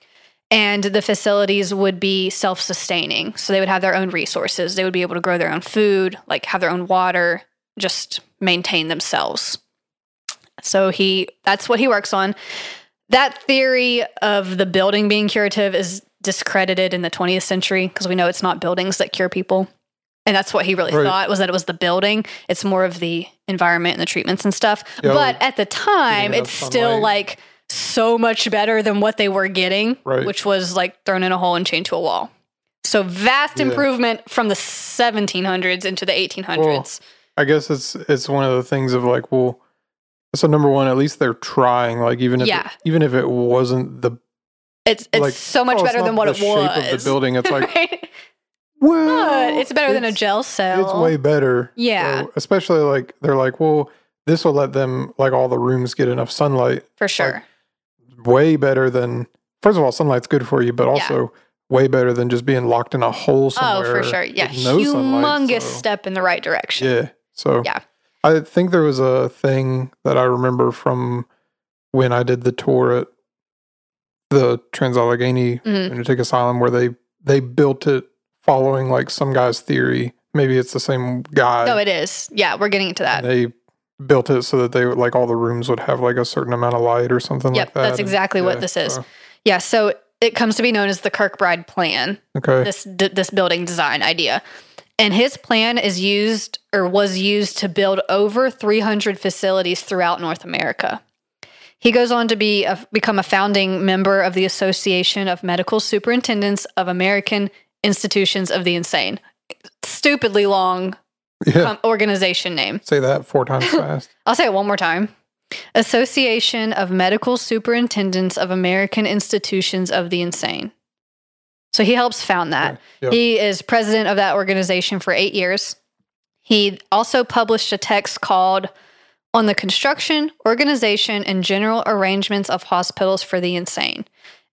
And the facilities would be self sustaining. So they would have their own resources. They would be able to grow their own food, like have their own water, just maintain themselves. So he that's what he works on. That theory of the building being curative is discredited in the 20th century because we know it's not buildings that cure people. And that's what he really Right. thought was that it was the building. It's more of the environment and the treatments and stuff. Yeah, but like at the time, it's still like so much better than what they were getting, Right. which was like thrown in a hole and chained to a wall. So vast Yeah. improvement from the 1700s into the 1800s. I guess it's it's one of the things of like, well, so number one, at least they're trying. Like even if Yeah. it, even if it wasn't the it's it's like so much oh, better than what it was. shape of the building, it's like? Well, But it's better than a jail cell. It's way better. Yeah. So, especially like they're like, well, this will let them like all the rooms get enough sunlight. for sure. Way better than first of all, sunlight's good for you, but also way better than just being locked in a hole somewhere. oh, for sure. Yeah. no Humongous so- step in the right direction. Yeah. So Yeah. I think there was a thing that I remember from when I did the tour at the Trans-Allegheny Mhm. Lunatic Asylum where they they built it following like some guy's theory. Maybe it's the same guy. No, it is. Yeah, we're getting into that. they built it so that they would like all the rooms would have like a certain amount of light or something Yep, like that. that's And, exactly what yeah, this is. so, Yeah, so it comes to be known as the Kirkbride plan. okay. this d- this building design idea. And his plan is used or was used to build over 300 facilities throughout North America. He goes on to be a, become a founding member of the Association of Medical Superintendents of American Institutions of the Insane. Stupidly long yeah. um, organization name. Say that four times fast. I'll say it one more time. Association of Medical Superintendents of American Institutions of the Insane. So he helps found that. Yep. He is president of that organization for eight years. He also published a text called On the Construction, Organization, and General Arrangements of Hospitals for the Insane.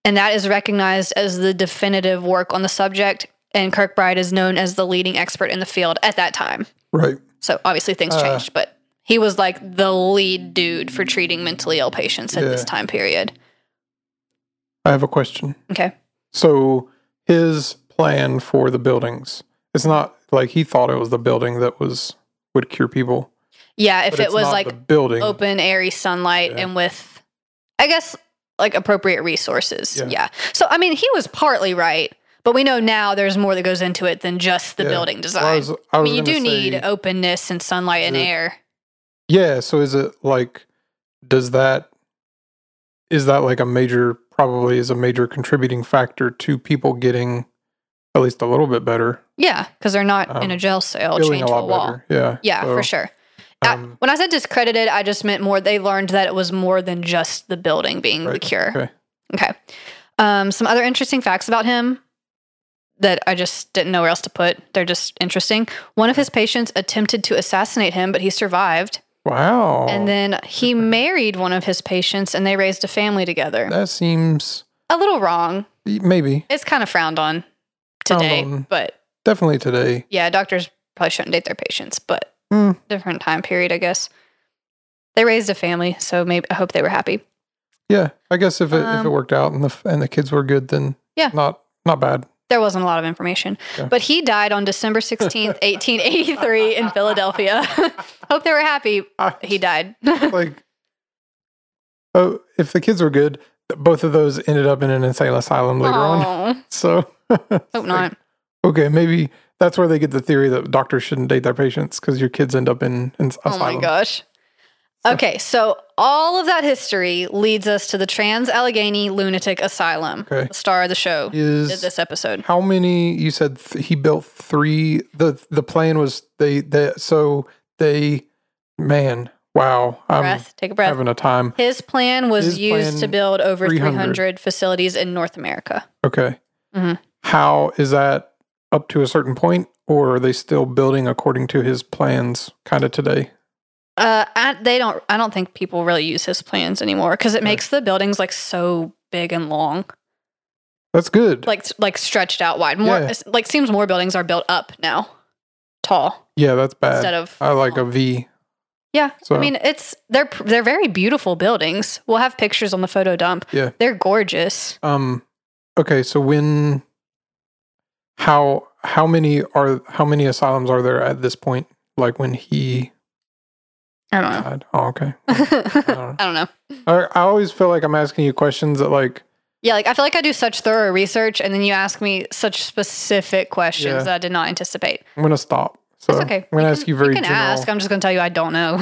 And that is recognized as the definitive work on the subject. And Kirkbride is known as the leading expert in the field at that time. Right. So obviously things Uh, changed, but he was like the lead dude for treating mentally ill patients at this time period. I have a question. Okay. So his plan for the buildings. It's not like he thought it was the building that was would cure people. Yeah, if it was like building. open, airy sunlight Yeah. and with, I guess, like appropriate resources. Yeah. Yeah. So, I mean, he was partly right, but we know now there's more that goes into it than just the Yeah. building Well, design. I, was, I, I mean, you do need openness and sunlight and it- air. Yeah. So is it like, does that, is that like a major, probably is a major contributing factor to people getting at least a little bit better, Yeah, because they're not in Um, a jail cell chained to a wall. better? Yeah. Yeah, So, for sure. I- um, when I said discredited, I just meant more. They learned that it was more than just the building being the cure. okay. Okay. Um, some other interesting facts about him that I just didn't know where else to put. They're just interesting. One of his patients attempted to assassinate him, but he survived. Wow. And then he married one of his patients, and they raised a family together. that seems A little wrong. maybe It's kind of frowned on Frowned today, on. but definitely today. yeah, doctors probably shouldn't date their patients, but Hmm. different time period, I guess. They raised a family, so maybe I hope they were happy. Yeah, I guess if it if it Um, worked out and the and the kids were good, then Yeah. not not bad. There wasn't a lot of information, Yeah. but he died on December 16th, 1883 in Philadelphia. hope they were happy. I- He died. like, oh, if the kids were good, both of those ended up in an insane asylum later on. So hope not. okay, maybe that's where they get the theory that doctors shouldn't date their patients because your kids end up in, in Oh my gosh. Okay, so all of that history leads us to the Trans Allegheny Lunatic Asylum, Okay. the star of the show. Is this episode. how many? You said th- he built three. the The plan was they they so they man wow I'm breath. Take a breath. having a time. His plan was His used plan, to build over 300. 300 facilities in North America. Okay. Mhm. How is that up to a certain point, or are they still building according to his plans kind of today? Uh, I, they don't. I don't think people really use his plans anymore because it makes the buildings like so big and long, That's good. like like stretched out wide. More Yeah. like seems more buildings are built up now, tall yeah, that's bad. instead of. I like a V. yeah, So I mean it's they're they're very beautiful buildings. We'll have pictures on the photo dump. Yeah. they're gorgeous. um okay, so when how how many are how many asylums are there at this point? Like when he I don't know. died? Oh, okay. know. I don't know. I, I always feel like I'm asking you questions that like Yeah, like I feel like I do such thorough research, and then you ask me such specific questions Yeah. that I did not anticipate. I'm gonna stop. So It's okay. I'm gonna You ask can- you very can general. ask. I'm just going to tell you I don't know.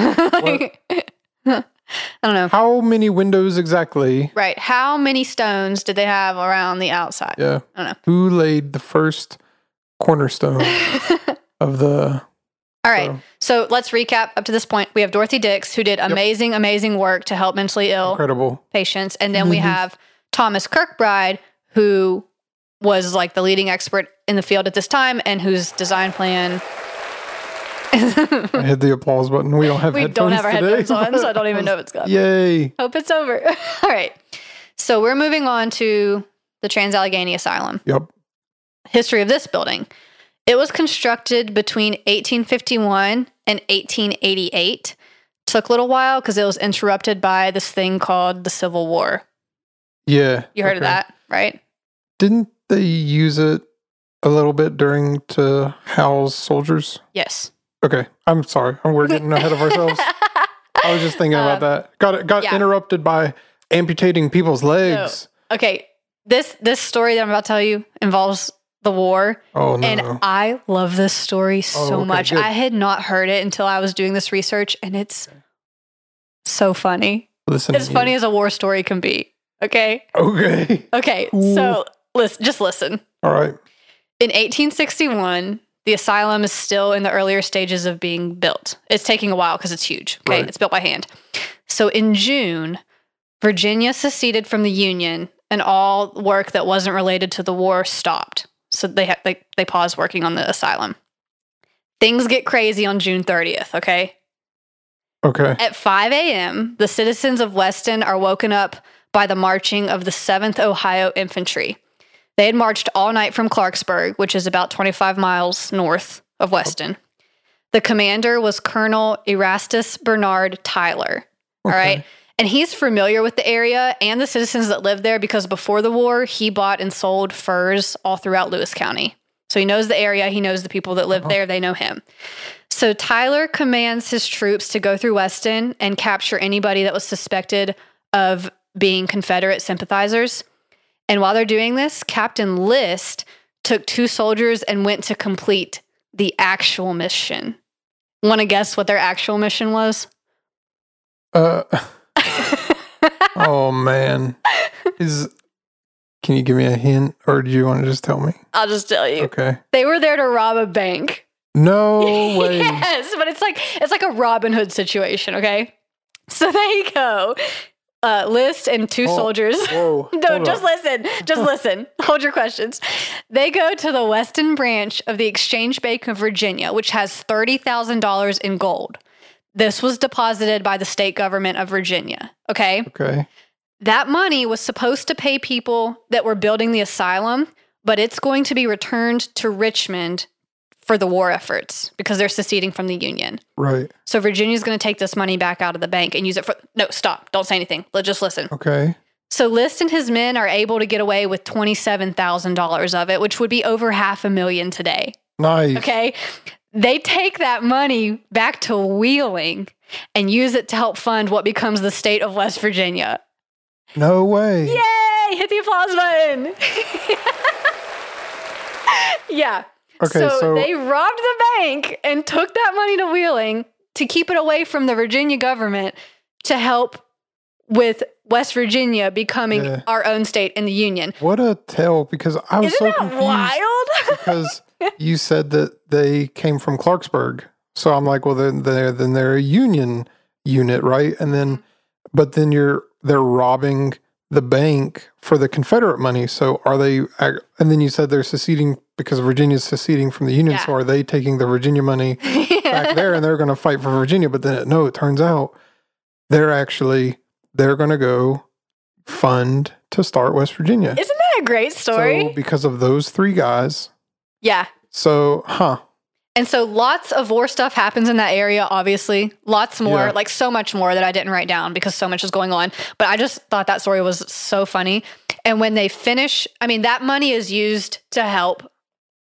I don't know. How many windows exactly? Right. How many stones did they have around the outside? Yeah. I don't know. Who laid the first cornerstone of the All right. so, So let's recap up to this point. We have Dorothy Dix, who did amazing, amazing work to help mentally ill incredible? patients. And then we Mhm. have Thomas Kirkbride, who was like the leading expert in the field at this time and whose design plan. I hit the applause button. We don't have we headphones don't have our today. headphones on, so I don't even know if it's gone. Yay. Hope it's over. All right. So we're moving on to the Trans Allegheny Asylum. Yep. History of this building. It was constructed between 1851 and 1888. Took a little while because it was interrupted by this thing called the Civil War. Yeah. You heard of that, right? Didn't they use it a little bit during to house soldiers? Yes. Okay. I'm sorry. We're getting ahead of ourselves. I was just thinking about Um, that. Got got yeah. interrupted by amputating people's legs. okay. This this story that I'm about to tell you involves the war. Oh no. And I love this story so Oh, okay, much. good. I had not heard it until I was doing this research, and it's so funny. Listen. As funny as a war story can be. Okay. Okay. Okay. Cool. So listen, just listen. All right. In 1861, the asylum is still in the earlier stages of being built. It's taking a while because it's huge. Okay. Right. It's built by hand. So in June, Virginia seceded from the Union and all work that wasn't related to the war stopped. So they, ha- they, they paused working on the asylum. Things get crazy on June 30th. Okay. Okay. At 5 a.m., the citizens of Weston are woken up by the marching of the 7th Ohio Infantry. They had marched all night from Clarksburg, which is about 25 miles north of Weston. The commander was Colonel Erastus Bernard Tyler. All Okay. right. And he's familiar with the area and the citizens that live there because before the war, he bought and sold furs all throughout Lewis County. So he knows the area, he knows the people that live Uh-huh. there, they know him. So Tyler commands his troops to go through Weston and capture anybody that was suspected of being Confederate sympathizers. And while they're doing this, Captain List took two soldiers and went to complete the actual mission. Want to guess what their actual mission was? Uh, oh man, is can you give me a hint, or do you want to just tell me? I'll just tell you. Okay. They were there to rob a bank. No way. yes, but it's like it's like a Robin Hood situation, okay? So there you go. Uh, list and two Oh, soldiers. Whoa. No, hold just up. listen. Just listen. Hold your questions. They go to the Weston branch of the Exchange Bank of Virginia, which has $30,000 in gold. This was deposited by the state government of Virginia. Okay. Okay. That money was supposed to pay people that were building the asylum, but it's going to be returned to Richmond for the war efforts because they're seceding from the Union. Right. So Virginia's going to take this money back out of the bank and use it for. No, stop. Don't say anything. Let's just listen. Okay. So List and his men are able to get away with $27,000 of it, which would be over half a million today. Nice. Okay. They take that money back to Wheeling and use it to help fund what becomes the state of West Virginia. No way. Yay! Hit the applause button. yeah. Okay, so, so- they robbed the bank and took that money to Wheeling to keep it away from the Virginia government to help with West Virginia becoming Yeah. our own state in the Union. What a tale! Because I was Isn't so that confused wild? because you said that they came from Clarksburg, so I'm like, well, then they're then they're a Union unit, right? And then, mm-hmm. but then you're they're robbing the bank for the Confederate money. So are they? And then you said they're seceding because Virginia's seceding from the Union. So are they taking the Virginia money back there and they're going to fight for Virginia? But then no, it turns out they're actually they're going to go fund to start West Virginia. Isn't that a great story? So because of those three guys. yeah. So, huh. And so lots of war stuff happens in that area, obviously. Lots more, Yeah. like so much more that I didn't write down because so much is going on. But I just thought that story was so funny. And when they finish, I mean, that money is used to help,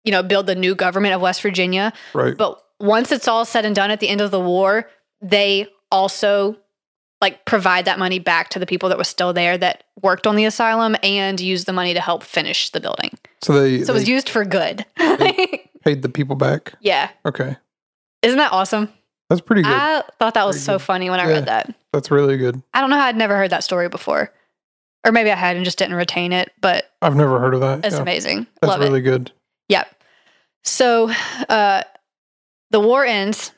you know, build the new government of West Virginia. Right. But once it's all said and done at the end of the war, they also like provide that money back to the people that were still there that worked on the asylum and use the money to help finish the building. so they, So it was used for good. paid the people back. yeah. Okay. Isn't that awesome? That's pretty good. I thought that was Pretty so good. funny when I Yeah. read that. That's really good. I don't know how I'd never heard that story before. Or maybe I had and just didn't retain it, but I've never heard of that. it's Yeah. amazing. That's Love really it. good. Yep. So uh, the war ends.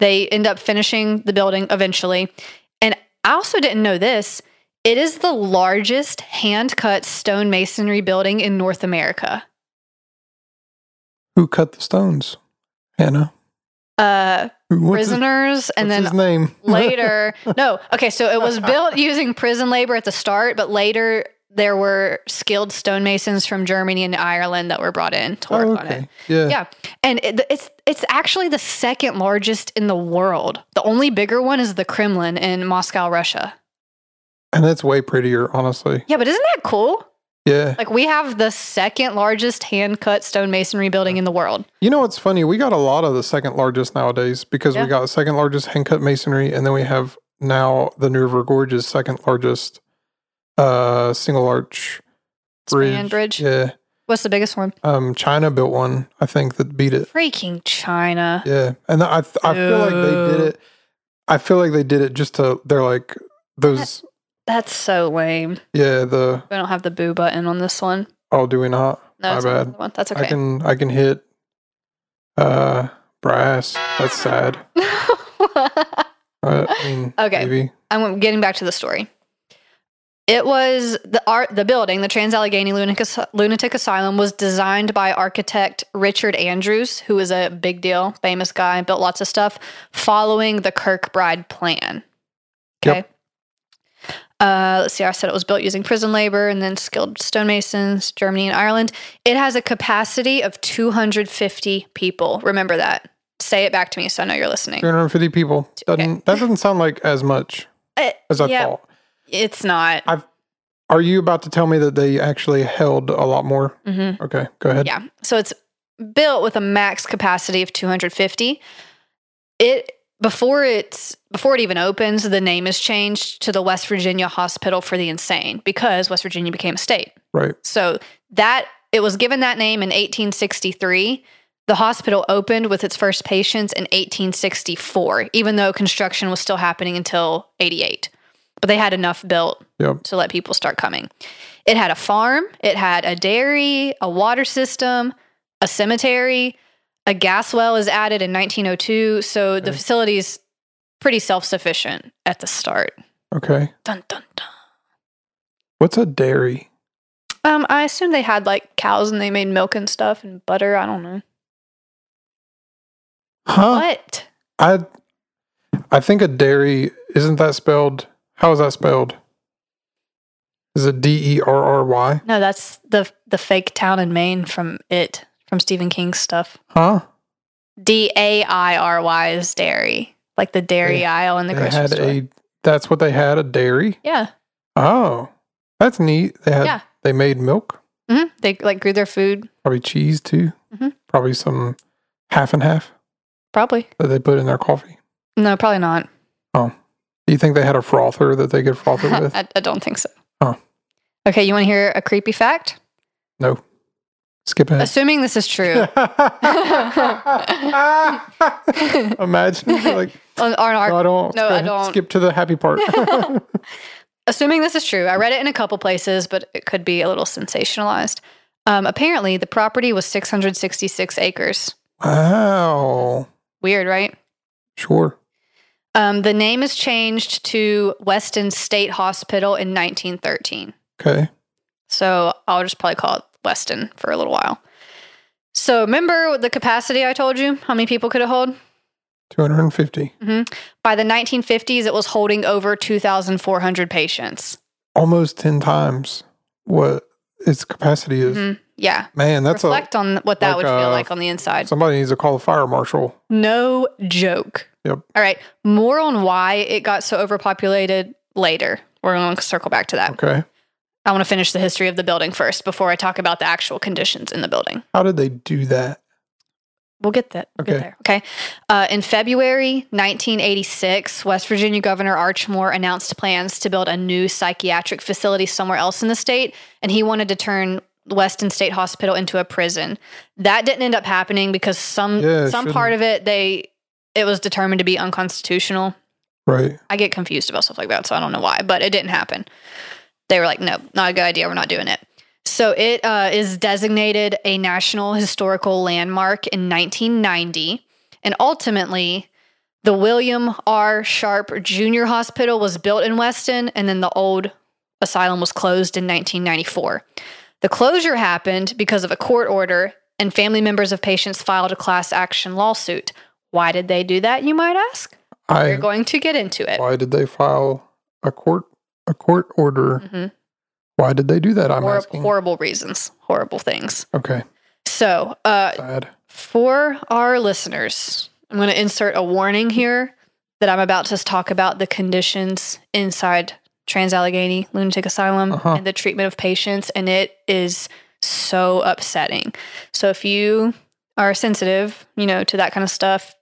They end up finishing the building eventually. I also didn't know this. It is the largest hand cut stone masonry building in North America. Who cut the stones? Hannah. Uh, what's his- prisoners, and then his name? later no okay so it was built using prison labor at the start but later there were skilled stonemasons from germany and ireland that were brought in to work oh, on it. Yeah. yeah and it, it's it's actually the second largest in the world the only bigger one is the kremlin in moscow russia And that's way prettier, honestly. yeah but isn't that cool Yeah. like we have the second largest hand cut stonemasonry building in the world You know what's funny? We got a lot of the second largest nowadays because Yeah. we got the second largest hand cut masonry, and then we have now the New River Gorge's second largest uh single arch Span bridge. Yeah. What's the biggest one Um, China built one, I think, that beat it. freaking china Yeah, and I th- I feel like they did it. I feel like they did it just to. They're like those. that's so lame Yeah, the we don't have the boo button on this one oh, do we not? No, My bad. one. That's I can I can hit uh brass. That's sad. Uh, I mean, Okay. maybe. I'm getting back to the story. It was the art, the building, the Trans Allegheny Lunatic, Lunatic Asylum was designed by architect Richard Andrews, who is a big deal, famous guy, built lots of stuff, following the Kirkbride plan. Okay. Yep. Uh, let's see. I said it was built using prison labor and then skilled stonemasons, Germany and Ireland. It has a capacity of 250 people. Remember that. Say it back to me so I know you're listening. 250 people. Okay. Doesn't that doesn't sound like as much? Uh, as I yeah. thought. It's not. I've, Are you about to tell me that they actually held a lot more? hmm Okay, go ahead. Yeah. So it's built with a max capacity of 250. It before it's before it even opens, the name is changed to the West Virginia Hospital for the Insane because West Virginia became a state. Right. So that it was given that name in 1863. The hospital opened with its first patients in 1864, even though construction was still happening until 88. But they had enough built Yep. to let people start coming. It had a farm, it had a dairy, a water system, a cemetery, a gas well is added in 1902. So the Okay. facility's pretty self sufficient at the start. Okay. Dun, dun, dun. What's a dairy? Um, I assume they had like cows and they made milk and stuff and butter. I don't know. Huh? What? I I think a dairy isn't that spelled? How is that spelled? Is it D E R R Y? No, that's the the fake town in Maine from it from Stephen King's stuff. Huh? D A I R Y is dairy, like the dairy They- aisle in the they grocery had store. a. That's what they had a dairy. yeah, Oh, that's neat. They had. Yeah. They made milk. hmm they like grew their food. Probably cheese too. Mhm. Probably some half and half Probably that they put in their coffee. no, probably not. Do you think they had a frother that they could frother with? I, I don't think so. Oh. Okay, you want to hear a creepy fact? no. Skip ahead. Assuming this is true. Imagine like on, on our no, I don't. no, I don't. Skip to the happy part. assuming this is true, I read it in a couple places, but it could be a little sensationalized. Um, apparently, the property was 666 acres. wow. Weird, right? Sure. Um, the name is changed to Weston State Hospital in 1913. Okay. So I'll just probably call it Weston for a little while. So remember the capacity I told you? How many people could it hold? 250. By the 1950s, it was holding over 2,400 patients. Almost 10 times what its capacity is. Mhm. Yeah. Man, that's a Reflect on what that like would feel a- like on the inside. Somebody needs to call the fire marshal. No joke. Yep. All right. More on why it got so overpopulated later. We're going to circle back to that. Okay. I want to finish the history of the building first before I talk about the actual conditions in the building. How did they do that? We'll get that. We'll get Okay. there. Okay. Uh, in February 1986, West Virginia Governor Arch Moore announced plans to build a new psychiatric facility somewhere else in the state, and he wanted to turn Weston State Hospital into a prison. That didn't end up happening because some Yeah, some part of it they it was determined to be unconstitutional. Right. I get confused about stuff like that, so I don't know why, but it didn't happen. They were like, no, not a good idea. We're not doing it. So it uh, is designated a National Historical Landmark in 1990. And ultimately, the William R. Sharpe Jr. Hospital was built in Weston, and then the old asylum was closed in 1994. The closure happened because of a court order, and family members of patients filed a class action lawsuit. Why did they do that, you might ask? We're going to get into it. why did they file a court a court order? Mhm. Why did they do that? I'm Hor- asking. horrible reasons, horrible things. Okay. So, uh, Sad. for our listeners, I'm going to insert a warning here that I'm about to talk about the conditions inside Trans Allegheny Lunatic Asylum Uh-huh. and the treatment of patients, and it is so upsetting. So, if you are sensitive, you know, to that kind of stuff,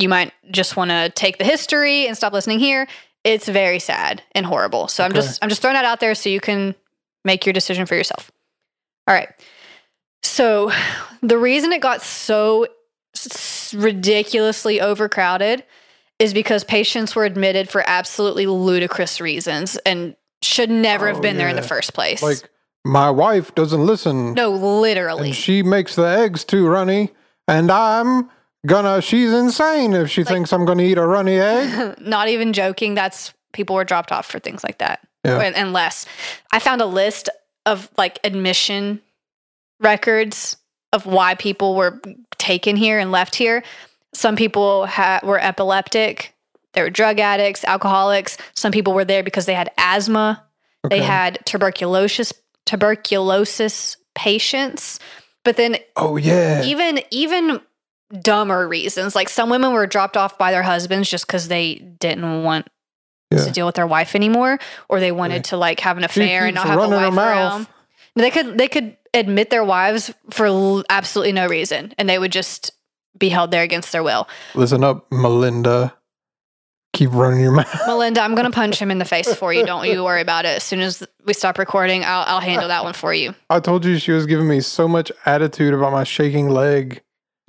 you might just want to take the history and stop listening here. It's very sad and horrible. So I'm just I'm just throwing that out there so you can make your decision for yourself. All right. So the reason it got so s- ridiculously overcrowded is because patients were admitted for absolutely ludicrous reasons and should never Oh, have been there in the first place. Like my wife doesn't listen. no, literally. She makes the eggs too runny, and I'm gonna. She's insane if she thinks I'm gonna eat a runny egg. Not even joking. That's people were dropped off for things like that. Yeah. And, and less. I found a list of like admission records of why people were taken here and left here. Some people ha- were epileptic. They were drug addicts, alcoholics. Some people were there because they had asthma. They had tuberculosis tuberculosis patients. But then Oh yeah. even even dumber reasons like some women were dropped off by their husbands just because they didn't want Yeah. to deal with their wife anymore, or they wanted Yeah. to like have an affair and not have a wife around. They could they could admit their wives for l- absolutely no reason, and they would just be held there against their will. Listen up, Melinda. Keep running your mouth. Melinda, I'm gonna punch him in the face for you. Don't you worry about it. As soon as we stop recording, I'll I'll handle that one for you. I told you she was giving me so much attitude about my shaking leg.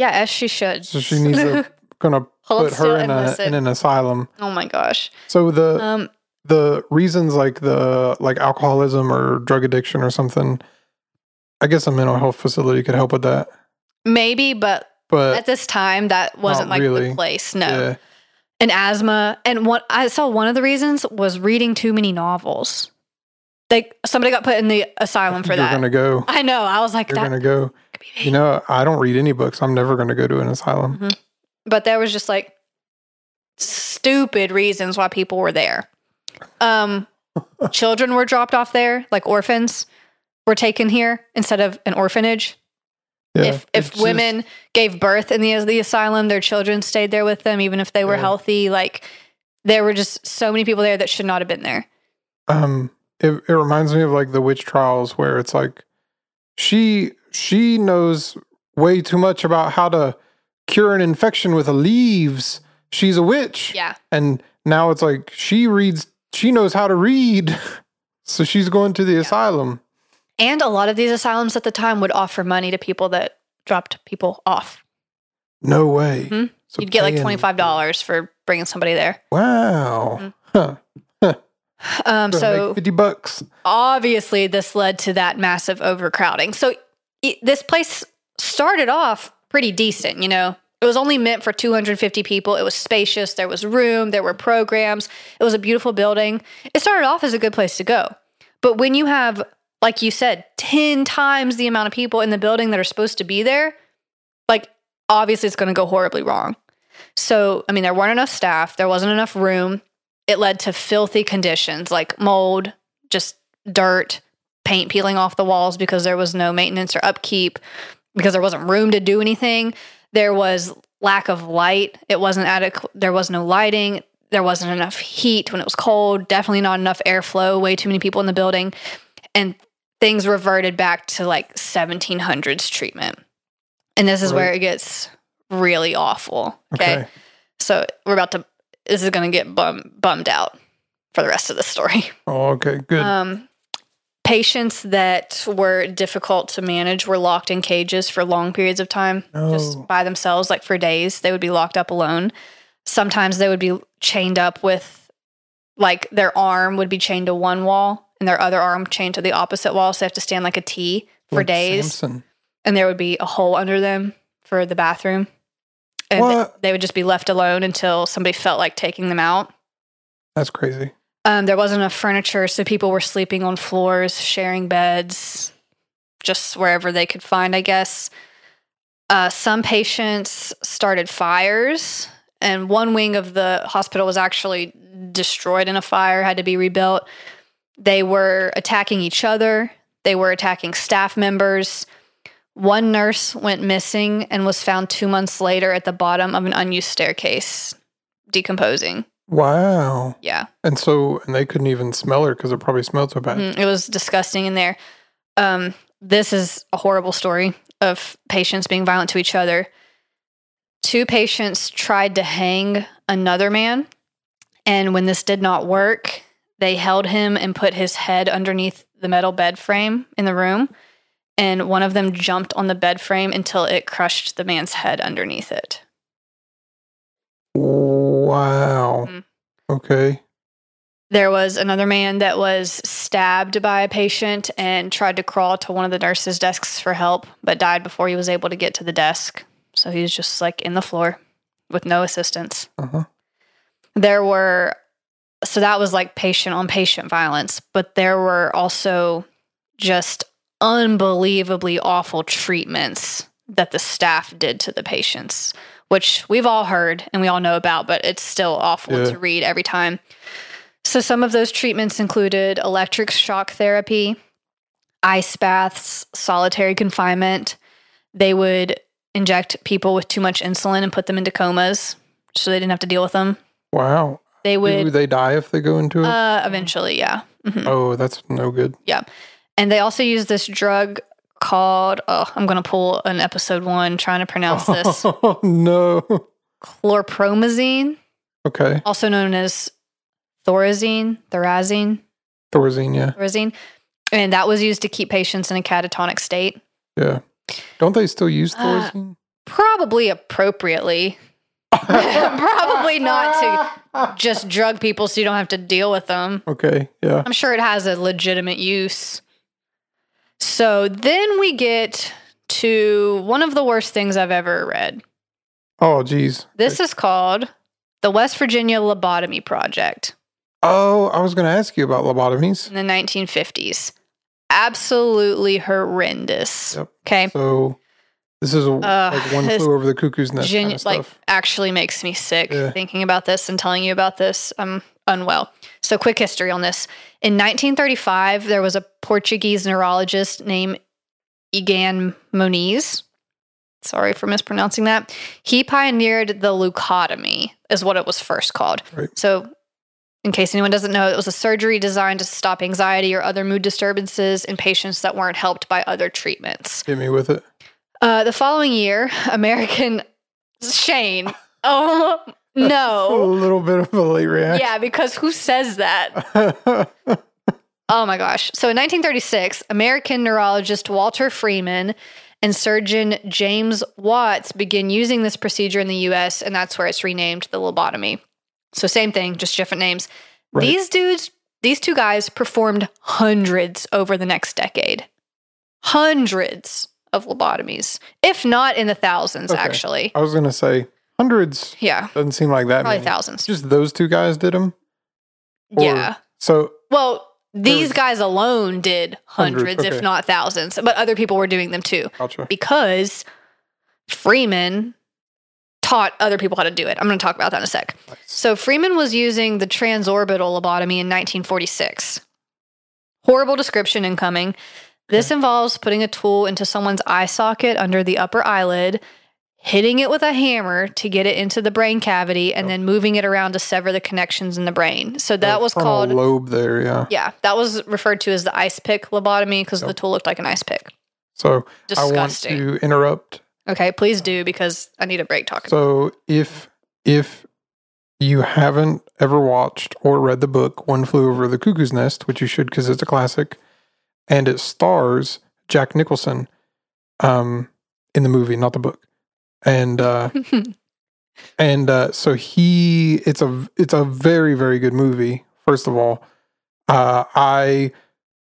Yeah, as she should. So she needs to gonna put her in, a, in an asylum. oh my gosh. So the Um, the reasons like the like alcoholism or drug addiction or something, I guess a mental health facility could help with that. maybe, but But at this time, that wasn't like really. the place. No. yeah, and asthma. And what I saw one of the reasons was reading too many novels. Like somebody got put in the asylum for that. you're gonna go. I know. I was like You're that. gonna go. You know, I don't read any books. I'm never gonna go to an asylum. Mhm. but there was just like stupid reasons why people were there. Um, children were dropped off there, like orphans were taken here instead of an orphanage. Yeah, if if it's just- women gave birth in the the asylum, their children stayed there with them, even if they were Yeah. healthy. Like there were just so many people there that should not have been there. um it, it reminds me of like the witch trials where it's like she she knows way too much about how to cure an infection with leaves she's a witch Yeah. and now it's like she reads she knows how to read so she's going to the asylum And a lot of these asylums at the time would offer money to people that dropped people off. no way Mhm. so You'd get like twenty five dollars for bringing somebody there. wow Mhm. huh Um, Gonna so 50 bucks obviously, this led to that massive overcrowding. So it, this place started off pretty decent. You know, it was only meant for two hundred fifty people. It was spacious. There was room. There were programs. It was a beautiful building. It started off as a good place to go. But when you have, like you said, ten times the amount of people in the building that are supposed to be there, like obviously it's going to go horribly wrong. So, I mean, there weren't enough staff, there wasn't enough room. It led to filthy conditions like mold, just dirt, paint peeling off the walls because there was no maintenance or upkeep, because there wasn't room to do anything. There was lack of light. It wasn't adequate. There was no lighting. There wasn't enough heat when it was cold. Definitely not enough airflow. Way too many people in the building. And things reverted back to like 1700s treatment. And this is where it gets really awful. Okay. okay So we're about to, this is going to get bum, bummed out for the rest of the story. oh okay good Um, patients that were difficult to manage were locked in cages for long periods of time, No. just oh. by themselves, like for days. They would be locked up alone. Sometimes they would be chained up with, like, their arm would be chained to one wall and their other arm chained to the opposite wall. So they have to stand like a T for Like days. Samson. And there would be a hole under them for the bathroom. And What? they would just be left alone until somebody felt like taking them out. that's crazy Um, there wasn't enough furniture, so people were sleeping on floors, sharing beds, just wherever they could find, I guess. Uh, some patients started fires, and one wing of the hospital was actually destroyed in a fire, had to be rebuilt. They were attacking each other, they were attacking staff members. One nurse went missing and was found two months later at the bottom of an unused staircase, decomposing. Wow Yeah. and so and they couldn't even smell her because it probably smelled so bad Mm, it was disgusting in there. Um, this is a horrible story of patients being violent to each other. Two patients tried to hang another man, and when this did not work, they held him and put his head underneath the metal bed frame in the room. And one of them jumped on the bed frame until it crushed the man's head underneath it. Wow. Mhm. Okay. There was another man that was stabbed by a patient and tried to crawl to one of the nurses' desks for help, but died before he was able to get to the desk. So he was just like in the floor with no assistance. Uh-huh. There were, so that was like patient on patient violence, but there were also just unbelievably awful treatments that the staff did to the patients, which we've all heard and we all know about, but it's still awful Yeah. to read every time. So, some of those treatments included electric shock therapy, ice baths, solitary confinement. They would inject people with too much insulin and put them into comas so they didn't have to deal with them. Wow. they Do would they die if they go into it? uh, eventually, yeah. Mhm. oh, that's no good. Yeah. And they also use this drug called oh, I'm gonna pull an episode one trying to pronounce this Oh no. chlorpromazine, Okay. also known as thorazine, thorazine, Thorazine, yeah. thorazine, and that was used to keep patients in a catatonic state. Yeah. Don't they still use Uh, Thorazine? Probably appropriately. Probably not to just drug people so you don't have to deal with them. Okay, yeah. I'm sure it has a legitimate use. So then we get to one of the worst things I've ever read. Oh, geez. This is called the West Virginia Lobotomy Project Oh, I was going to ask you about lobotomies. in the 1950s. Absolutely horrendous. Yep. Okay. So this is a, like one flew over the cuckoo's nest Genu- kind of like actually makes me sick Yeah. thinking about this and telling you about this. I'm unwell. So quick history on this. In 1935, there was a Portuguese neurologist named Egan Moniz. Sorry for mispronouncing that. He pioneered the leucotomy, is what it was first called. Right. So, in case anyone doesn't know, it was a surgery designed to stop anxiety or other mood disturbances in patients that weren't helped by other treatments. Hit me with it. Uh, the following year, American Shane. Oh A little bit of a late reaction. Yeah, because who says that? Oh my gosh. So in 1936, American neurologist Walter Freeman and surgeon James Watts begin using this procedure in the US, and that's where it's renamed the lobotomy. So, same thing, just different names. Right. These dudes, these two guys performed hundreds over the next decade. Hundreds of lobotomies, if not in the thousands, Okay. actually. I was going to say hundreds. Yeah, Doesn't seem like that probably many. thousands. Just those two guys did them. or- yeah. So Well, these guys alone did Hundreds, hundreds, if not thousands, but other people were doing them too gotcha. because Freeman taught other people how to do it. I'm going to talk about that in a sec. Nice. So Freeman was using the transorbital lobotomy in 1946. Horrible description incoming. This involves putting a tool into someone's eye socket under the upper eyelid, hitting it with a hammer to get it into the brain cavity, and then moving it around to sever the connections in the brain. So that was frontal called lobe there. Yeah. yeah, that was referred to as the ice pick lobotomy because the tool looked like an ice pick. So Disgusting. I want to interrupt. Okay, please do because I need a break talking. So if if you haven't ever watched or read the book One Flew Over the Cuckoo's Nest, which you should because it's a classic, and it stars Jack Nicholson um, in the movie, not the book, and uh, and uh, so he it's a it's a very very good movie. First of all, uh, I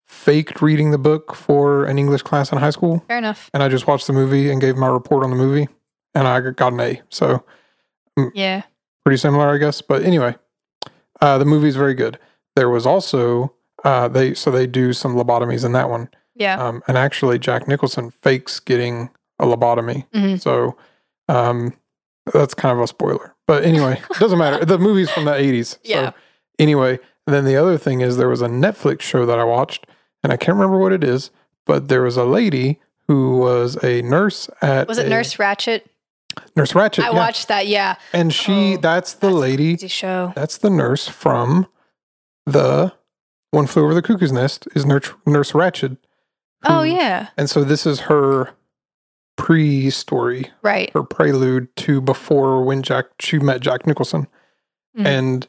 faked reading the book for an English class in high school Fair enough. and I just watched the movie and gave my report on the movie, and I got an A. So Yeah. pretty similar, I guess. But anyway, uh, the movie is very good. There was also uh, they so they do some lobotomies in that one, Yeah. um, and actually Jack Nicholson fakes getting a lobotomy. Mhm. So um, that's kind of a spoiler. But anyway, it doesn't matter. The movie's from the '80s. Yeah. So anyway, then the other thing is there was a Netflix show that I watched, and I can't remember what it is, but there was a lady who was a nurse at Was it a- Nurse Ratched? Nurse Ratched. I yeah. watched that. Yeah. and she Oh, that's the That's lady show. that's the nurse from the One Flew Over the Cuckoo's Nest is Nurse Nurse Ratched. Oh yeah. and so this is her pre-story, Right. or prelude to before when Jack she met Jack Nicholson, Mhm. and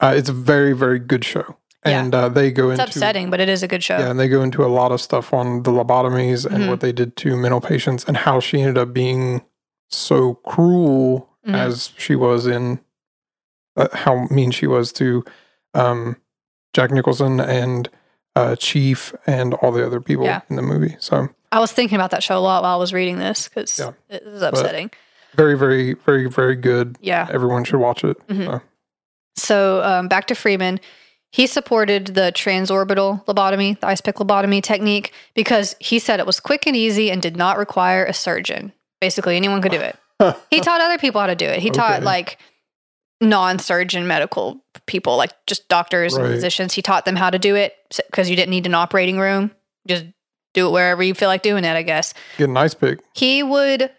uh, it's a very very good show. Yeah. And uh, they go It's into upsetting, but it is a good show. yeah, and they go into a lot of stuff on the lobotomies and Mhm. what they did to mental patients and how she ended up being so cruel Mhm. as she was in uh, how mean she was to um, Jack Nicholson and uh, Chief and all the other people Yeah. in the movie. So I was thinking about that show a lot while I was reading this because Yeah. it was upsetting. very, very, very, very good. yeah. Everyone should watch it. Mhm. So, So um, back to Freeman. He supported the transorbital lobotomy, the ice pick lobotomy technique, because he said it was quick and easy and did not require a surgeon. Basically, anyone could do it. He taught other people how to do it. He taught like non-surgeon medical people, like just doctors and physicians. He taught them how to do it because you didn't need an operating room. Just do it wherever you feel like doing it, I guess. Get an ice pick. He would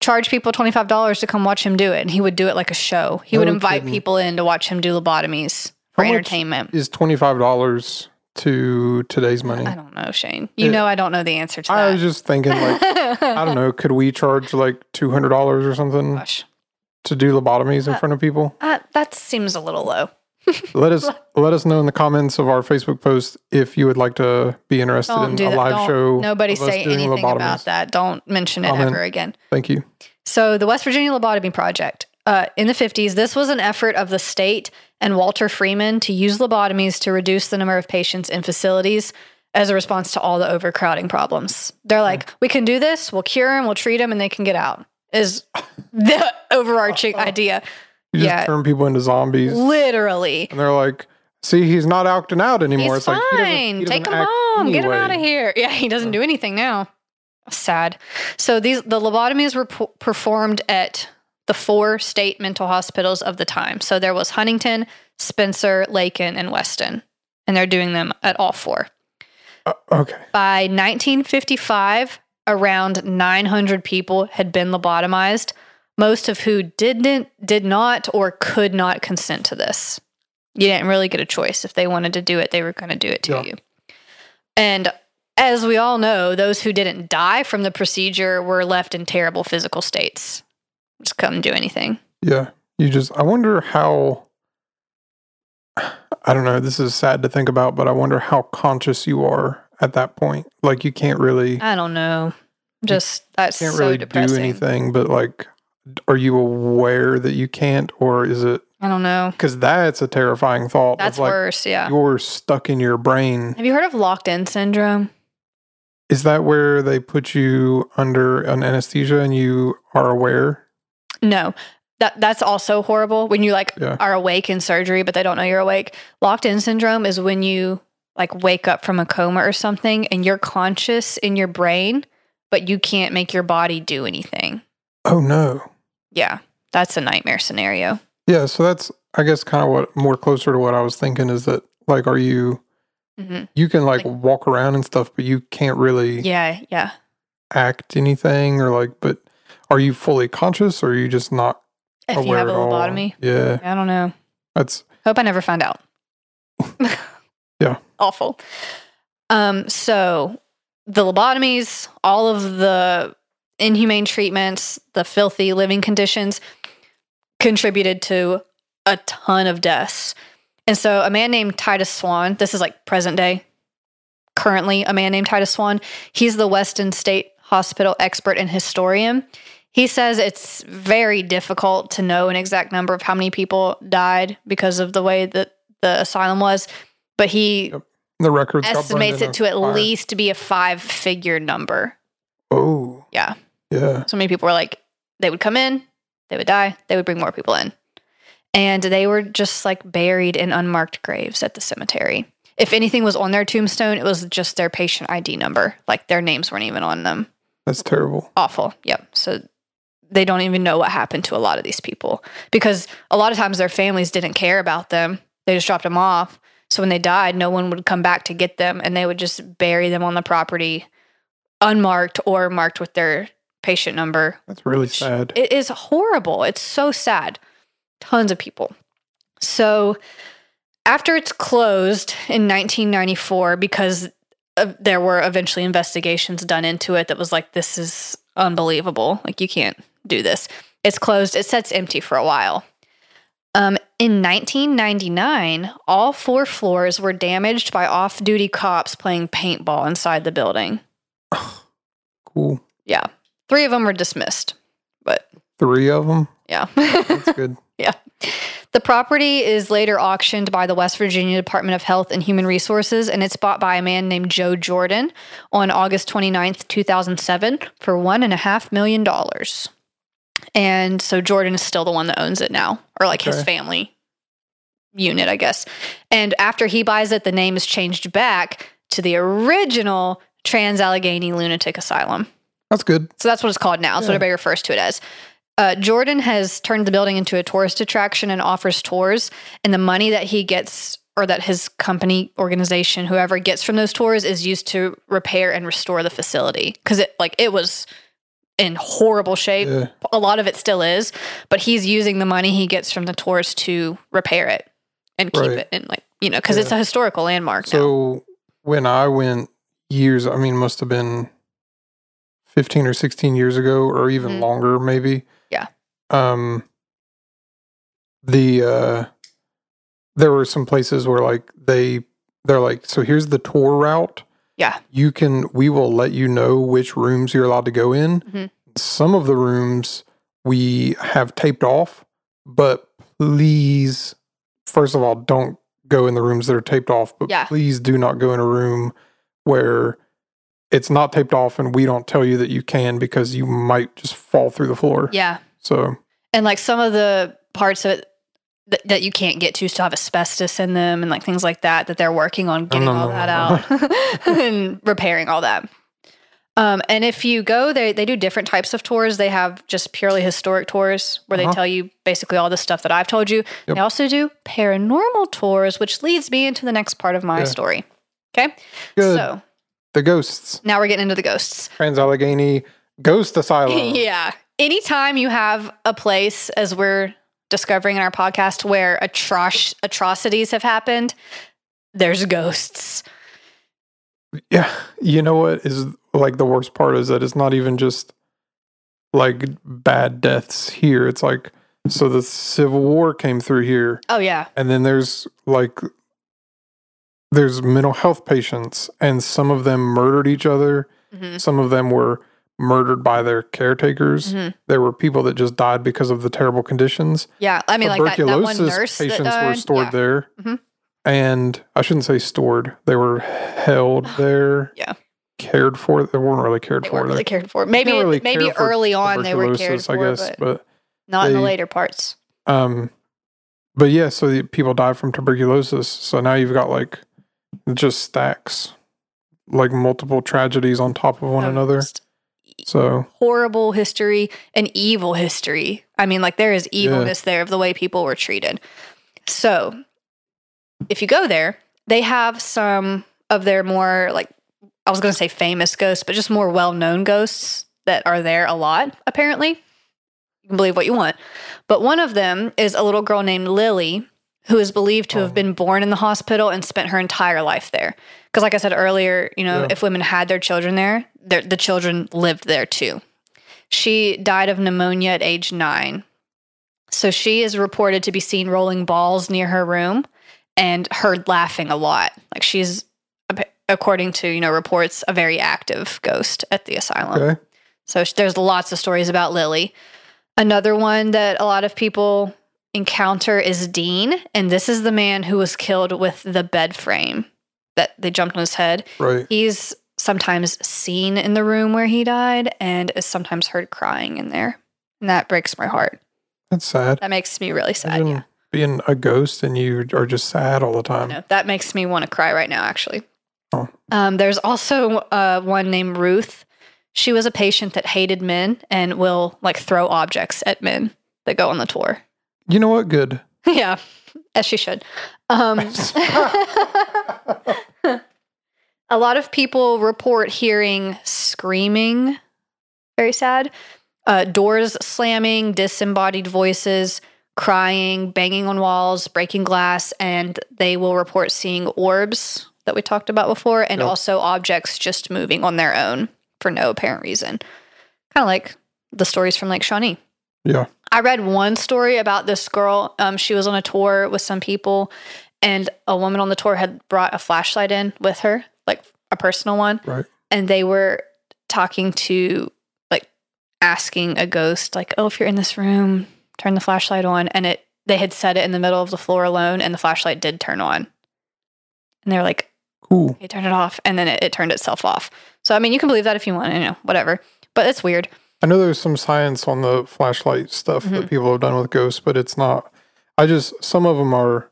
charge people twenty five dollars to come watch him do it, and he would do it like a show. He would invite kidding. people in to watch him do lobotomies for How much entertainment. Is twenty five dollars to today's money? I don't know, Shane. You Yeah. know I don't know the answer to that. I was just thinking, like, I don't know, could we charge like two hundred dollars or something Gosh, to do lobotomies in Uh, front of people? uh, that seems a little low. Let us let us know in the comments of our Facebook post if you would like to be interested Don't in do a that. live Don't, show. Nobody of us say doing anything lobotomies. about that. Don't mention it Amen. ever again. Thank you. So, the West Virginia Lobotomy Project. Uh, in the 50s, this was an effort of the state and Walter Freeman to use lobotomies to reduce the number of patients in facilities as a response to all the overcrowding problems. They're like, we can do this, we'll cure them, we'll treat them, and they can get out, is the overarching idea. You just Yeah. turn people into zombies, Literally. and they're like, "See, he's not acting out anymore." He's it's like he fine. he Take him home. Get him out of here. Yeah, he doesn't do anything now. Sad. So these the lobotomies were p- performed at the four state mental hospitals of the time. So there was Huntington, Spencer, Lakin, and Weston, and they're doing them at all four. Uh, okay. By 1955, around 900 people had been lobotomized, most of who didn't, did not, or could not consent to this. You didn't really get a choice. If they wanted to do it, they were going to do it to Yeah. you. And as we all know, those who didn't die from the procedure were left in terrible physical states. Just couldn't do anything. Yeah. You just. I wonder how. I don't know. This is sad to think about, but I wonder how conscious you are at that point. Like you can't really I don't know. Just that's can't so really depressing. do anything. But like, are you aware that you can't, or is it I don't know. because that's a terrifying thought? That's like worse. Yeah. you're stuck in your brain. Have you heard of locked in syndrome? Is that where they put you under an anesthesia and you are aware? No. That that's also horrible when you like Yeah. are awake in surgery but they don't know you're awake. Locked in syndrome is when you like wake up from a coma or something and you're conscious in your brain but you can't make your body do anything. Oh no. Yeah. That's a nightmare scenario. Yeah. So that's I guess kind of what more closer to what I was thinking is that like, are you hmm you can like, Like- walk around and stuff, but you can't really Yeah, yeah. act anything or like. But are you fully conscious or are you just not If you have a lobotomy, Yeah. I don't know. That's Hope I never find out. Yeah. Awful. Um, so the lobotomies, all of the inhumane treatments, the filthy living conditions contributed to a ton of deaths. And so a man named Titus Swan, this is like present day, currently a man named Titus Swan, he's the Weston State Hospital expert and historian. He says it's very difficult to know an exact number of how many people died because of the way that the asylum was, but he the records estimates it to at fire. least be a five figure number. Oh. Yeah. Yeah. So many people were like, they would come in, they would die, they would bring more people in. And they were just like buried in unmarked graves at the cemetery. If anything was on their tombstone, it was just their patient ID number. Like their names weren't even on them. That's terrible. Awful. Yep. So they don't even know what happened to a lot of these people because a lot of times their families didn't care about them. They just dropped them off. So when they died, no one would come back to get them and they would just bury them on the property unmarked or marked with their patient number. That's really sad. It is horrible. It's so sad. Tons of people. So after it's closed in 1994, because uh, there were eventually investigations done into it that was like, this is unbelievable. Like, you can't do this. It's closed. It sits empty for a while. Um, in 1999, all four floors were damaged by off duty cops playing paintball inside the building. Cool. Yeah. Three of them were dismissed, but Three of them. yeah. That's good. Yeah. The property is later auctioned by the West Virginia Department of Health and Human Resources, and it's bought by a man named Joe Jordan on August 29th, 2007, for $1.5 million. And so Jordan is still the one that owns it now, or like his family unit, I guess. And after he buys it, the name is changed back to the original Trans Allegheny Lunatic Asylum. That's good. So that's what it's called now. That's what Yeah. everybody refers to it as. Uh, Jordan has turned the building into a tourist attraction and offers tours. And the money that he gets, or that his company, organization, whoever gets from those tours, is used to repair and restore the facility because it like it was in horrible shape. Yeah. A lot of it still is, but he's using the money he gets from the tours to repair it and keep Right. it in like you know because it's a historical landmark now. So when I went years, I mean, must have been 15 or 16 years ago, or even Mhm. longer, maybe. Yeah. Um, the, uh, there were some places where like they, they're like, so here's the tour route. Yeah. You can, we will let you know which rooms you're allowed to go in. Mhm. Some of the rooms we have taped off, but please, first of all, don't go in the rooms that are taped off, but Yeah. please do not go in a room where it's not taped off and we don't tell you that you can because you might just fall through the floor. yeah, So, and like some of the parts of it that, that you can't get to still have asbestos in them and like things like that that they're working on getting no, all no, that no, out and repairing all that. Um, and if you go, they they do different types of tours. They have just purely historic tours where Uh-huh. they tell you basically all the stuff that I've told you. Yep. They also do paranormal tours, which leads me into the next part of my Yeah. story. Okay, good. so the ghosts, now we're getting into the ghosts. Trans Allegheny Ghost Asylum. yeah. Anytime you have a place, as we're discovering in our podcast, where atroc- atrocities have happened, there's ghosts. Yeah. You know what is like the worst part is that it's not even just like bad deaths here. It's like, so the Civil War came through here, Oh, yeah. and then there's like, there's mental health patients, and some of them murdered each other. hmm Some of them were murdered by their caretakers. hmm There were people that just died because of the terrible conditions. Yeah. I mean, like that, that one nurse that patients were stored yeah. there. Mhm. And I shouldn't say stored. They were held there. Yeah. Cared for. They weren't really cared They for. weren't really cared for. Maybe really maybe early on they were cared for, I guess, but but not in the later parts. um but yeah, so the people died from tuberculosis. So now you've got like just stacks like multiple tragedies on top of one another. So Horrible history and evil history. I mean, like there is Yeah. evilness there of the way people were treated. So, if you go there, they have some of their more like I was going to say famous ghosts, but just more well-known ghosts that are there a lot. Apparently, you can believe what you want, but one of them is a little girl named Lily, who is believed to Oh. have been born in the hospital and spent her entire life there. Because, like I said earlier, you know, Yeah. if women had their children there, the children lived there too. She died of pneumonia at age nine. So she is reported to be seen rolling balls near her room and heard laughing a lot. Like she's, according to you know reports, a very active ghost at the asylum. okay. So there's lots of stories about Lily. Another one that a lot of people encounter is Dean, and this is the man who was killed with the bed frame that they jumped on his head. Right. He's sometimes seen in the room where he died and is sometimes heard crying in there. And that breaks my heart. That's sad. That makes me really sad. Imagine Yeah. being a ghost and you are just sad all the time. know. That makes me want to cry right now, actually. Oh. Um, there's also uh, one named Ruth. She was a patient that hated men and will like throw objects at men that go on the tour. You know what? Good. yeah, as she should. Um, a lot of people report hearing screaming, very sad, uh, doors slamming, disembodied voices, crying, banging on walls, breaking glass, and they will report seeing orbs that we talked about before, and Yep. also objects just moving on their own for no apparent reason. Kind of like the stories from Lake Shawnee. Yeah. I read one story about this girl. Um, she was on a tour with some people, and a woman on the tour had brought a flashlight in with her, like a personal one. Right. And they were talking to, like, asking a ghost, like, "Oh, if you're in this room, turn the flashlight on." And it, they had set it in the middle of the floor alone, and the flashlight did turn on. And they were like, Cool. "Okay, turn it off," and then it, it turned itself off. So, I mean, you can believe that if you want, you know, whatever. But it's weird. I know there's some science on the flashlight stuff Mhm. that people have done with ghosts, but it's not. I just some of them are.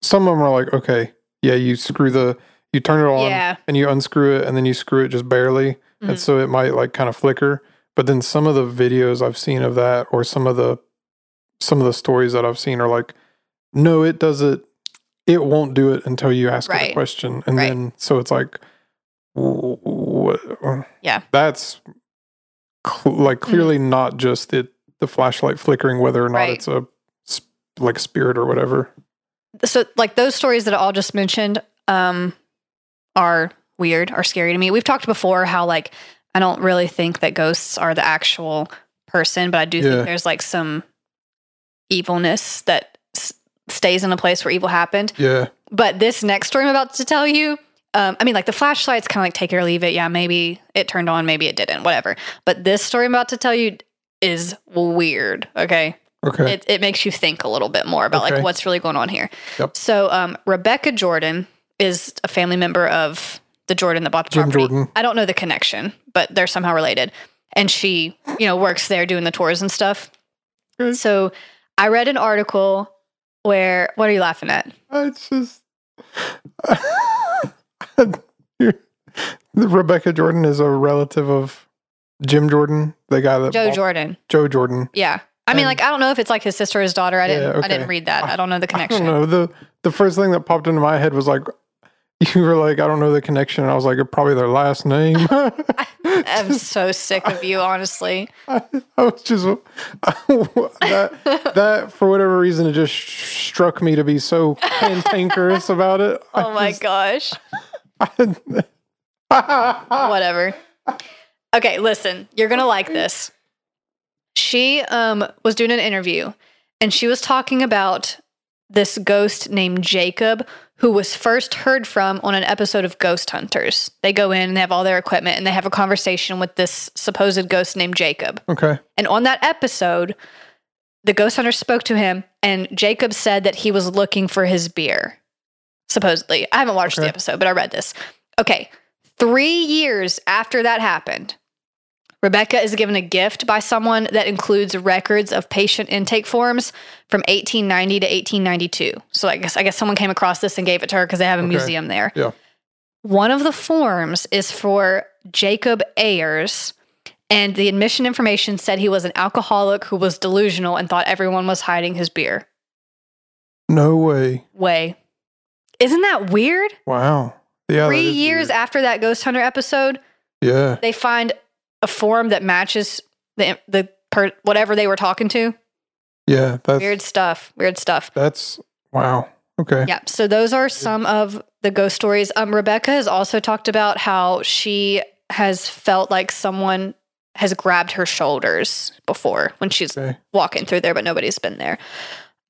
Some of them are like okay, yeah, you screw the, you turn it on, Yeah. and you unscrew it, and then you screw it just barely, Mhm. and so it might like kind of flicker. But then some of the videos I've seen of that, or some of the, some of the stories that I've seen are like, no, it does it. It won't do it until you ask it a question, and Right. then so it's like, what? Yeah. that's cl- like clearly not just the the flashlight flickering, whether or not Right. it's a sp- like spirit or whatever. so like those stories that I all just mentioned um are weird are scary to me we've talked before how like i don't really think that ghosts are the actual person but i do Yeah. think there's like some evilness that s- stays in a place where evil happened Yeah, but this next story i'm about to tell you um, I mean, like the flashlight's kind of like take it or leave it. Yeah, maybe it turned on, maybe it didn't, whatever. But this story I'm about to tell you is weird. Okay okay, it, it makes you think a little bit more about Okay. like what's really going on here. Yep. So um, Rebecca Jordan is a family member of the Jordan that bought the Jim property. Jordan. I don't know the connection, but they're somehow related. And she, you know, works there doing the tours and stuff. Good. So I read an article where what are you laughing at? it's just Rebecca Jordan is a relative of Jim Jordan, the guy that Joe bought- Jordan. Joe Jordan. Yeah. I mean, like I don't know if it's like his sister or his daughter. I didn't. Yeah, I didn't read that. I don't know the I connection. don't know. The the first thing that popped into my head was like you were like, I don't know the connection. And I was like, probably their last name. I'm so sick of you, honestly. I, I was just that that for whatever reason it just struck me to be so cantankerous about it. I Oh my just- gosh. Whatever. Okay, listen, you're gonna like this. She um was doing an interview and she was talking about this ghost named Jacob who was first heard from on an episode of Ghost Hunters. They go in and they have all their equipment and they have a conversation with this supposed ghost named Jacob. okay. And on that episode, the ghost hunter spoke to him, and Jacob said that he was looking for his beer. Supposedly. I haven't watched the episode, but I read this. Okay. Three years after that happened, Rebecca is given a gift by someone that includes records of patient intake forms from 1890 to 1892. So I guess I guess someone came across this and gave it to her because they have a Okay. museum there. Yeah. One of the forms is for Jacob Ayers, and the admission information said he was an alcoholic who was delusional and thought everyone was hiding his beer. No way. Way. Isn't that weird? Wow. Yeah. Three years weird. after that Ghost Hunter episode, Yeah. they find a form that matches the the per, whatever they were talking to. Yeah. That's Weird stuff. Weird stuff. that's wow. Okay. Yeah. So those are some of the ghost stories. Um, Rebecca has also talked about how she has felt like someone has grabbed her shoulders before when she's Okay. walking through there, but nobody's been there.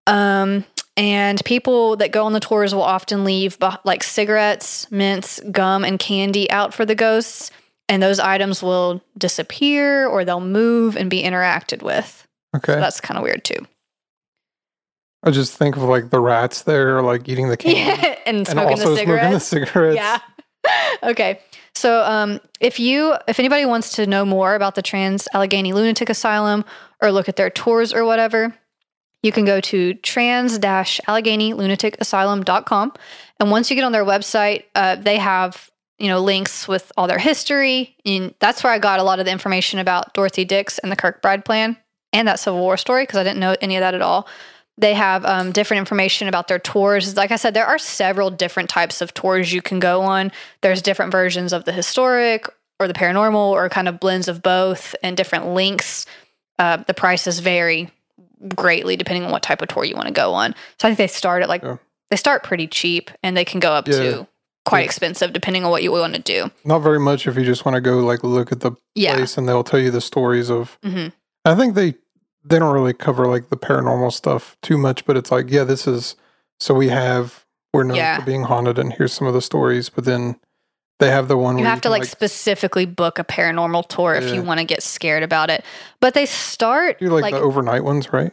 Um, and people that go on the tours will often leave like cigarettes, mints, gum, and candy out for the ghosts. And those items will disappear or they'll move and be interacted with. Okay. So that's kind of weird too. I just think of like the rats there, like eating the candy Yeah. and and smoking also the cigarettes. smoking the cigarettes. Yeah. okay. So, um, if you, if anybody wants to know more about the Trans Allegheny Lunatic Asylum or look at their tours or whatever, you can go to trans-allegheny-lunatic-asylum.com. And once you get on their website, uh, they have you know links with all their history, and that's where I got a lot of the information about Dorothy Dix and the Kirkbride Plan and that Civil War story because I didn't know any of that at all. They have um, different information about their tours. Like I said, there are several different types of tours you can go on. There's different versions of the historic or the paranormal or kind of blends of both and different links. Uh, the prices vary greatly depending on what type of tour you want to go on. So I think they start at like, Yeah. they start pretty cheap and they can go up Yeah. to quite Yeah. expensive depending on what you want to do. Not very much if you just want to go like look at the place and they'll tell you the stories of hmm I think they they don't really cover like the paranormal stuff too much, but it's like, yeah, this is so we have we're known for being haunted and here's some of the stories, but then they have the one You have to can, like, specifically book a paranormal tour if you want to get scared about it. But they start you like, like the overnight ones, right?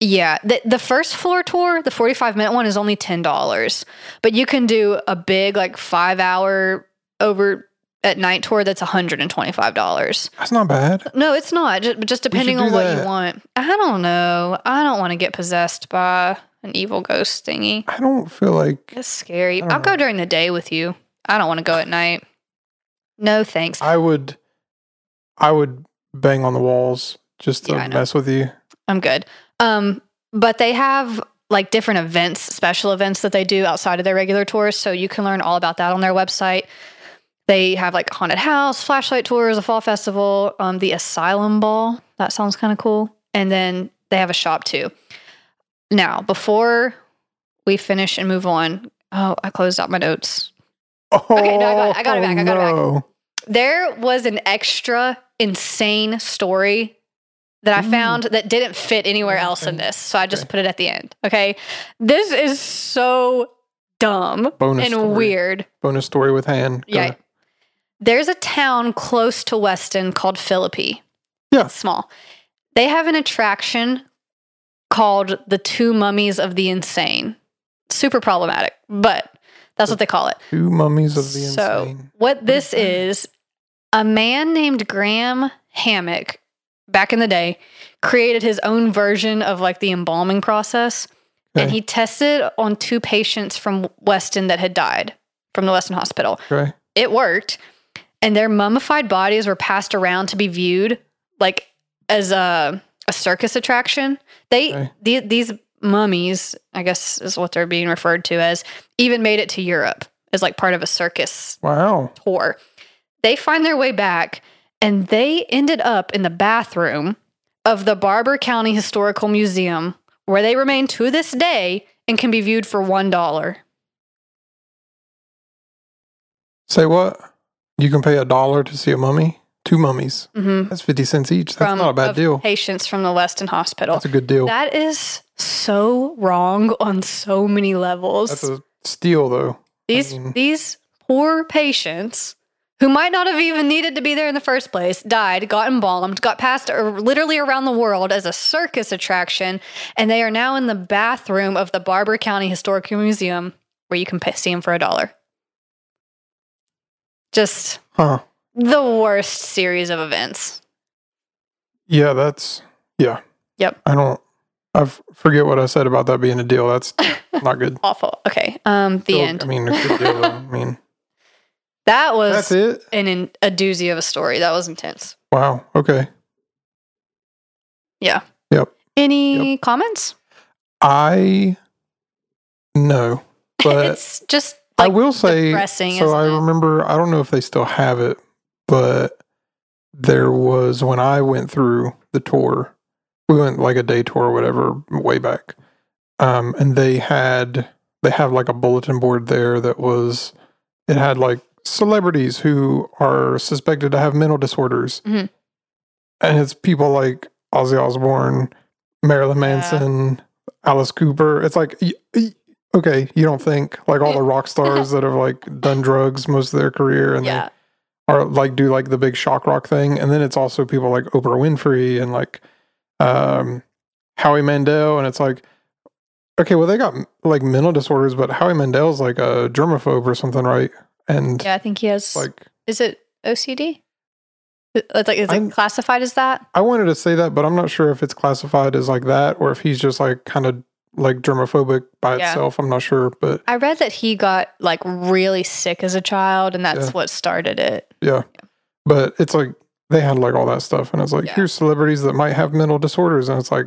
Yeah, the the first floor tour, the 45 minute one is only $10. But you can do a big like 5 hour over at night tour that's $125. That's not bad. No, it's not. Just, just depending on what that. you want. I don't know. I don't want to get possessed by an evil ghost thingy. I don't feel like It's scary. I'll go during the day with you. I don't want to go at night. No, thanks. I would I would bang on the walls just to Yeah, mess with you. I'm good. Um, but they have like different events, special events that they do outside of their regular tours. So you can learn all about that on their website. They have like haunted house, flashlight tours, a fall festival, um, the asylum ball. That sounds kind of cool. And then they have a shop too. Now, before we finish and move on, oh, I closed out my notes. Oh, Okay, no, I got it, I got it back, I got it back. Oh, there was an extra insane story that I Ooh. found that didn't fit anywhere else in this. So I just Okay. put it at the end. Okay. This is so dumb Bonus and story. weird. Bonus story with hand. Yeah. There's a town close to Weston called Philippi. Yeah. It's small. They have an attraction called the Two Mummies of the Insane. Super problematic, but that's what they call it. Two mummies of the So, insane. what this is a man named Graham Hamrick back in the day created his own version of like the embalming process and he tested on two patients from Weston that had died from the Weston hospital. Okay. It worked and their mummified bodies were passed around to be viewed like as a a circus attraction. They Okay. the, these mummies, I guess is what they're being referred to as, even made it to Europe as like part of a circus Wow. tour. They find their way back and they ended up in the bathroom of the Barbour County Historical Museum where they remain to this day and can be viewed for $1. Say what? You can pay a dollar to see a mummy? Two mummies. Mm-hmm. That's 50 cents each. That's From not a bad deal. Patients from the Weston Hospital. That's a good deal. That is so wrong on so many levels. That's a steal, though. these mean- these poor patients who might not have even needed to be there in the first place died, got embalmed, got passed literally around the world as a circus attraction, and they are now in the bathroom of the Barbour County Historical Museum where you can see them for a dollar. Just Huh. The worst series of events. Yeah, that's, yeah. Yep. I don't, I f- forget what I said about that being a deal. That's not good. Awful. Okay. Um, the Still, end. I mean, deal. I mean, that was that's it. an in, a doozy of a story. That was intense. Wow. Okay. Yeah. Yep. Any comments? I, no, but it's just I will say, depressing, so I it? remember, I don't know if they still have it, but there was when I went through the tour, we went like a day tour or whatever way back. Um, and they had, they have like a bulletin board there that was, it had like celebrities who are suspected to have mental disorders. Mhm. And it's people like Ozzy Osbourne, Marilyn Yeah. Manson, Alice Cooper. It's like, okay, you don't think like all the rock stars that have like done drugs most of their career and yeah. they are like do like the big shock rock thing. And then it's also people like Oprah Winfrey and like um, Howie Mandel. And it's like, okay, well, they got like mental disorders, but Howie Mandel's like a germaphobe or something, right? And Yeah, I think he has. like, is it OCD? It's like is I'm- it classified as that? I wanted to say that, but I'm not sure if it's classified as like that or if he's just like kind of like germophobic by Yeah. itself. I'm not sure, but I read that he got like really sick as a child, and that's Yeah. what started it. yeah. But it's like they had like all that stuff, and it's like Yeah. here's celebrities that might have mental disorders, and it's like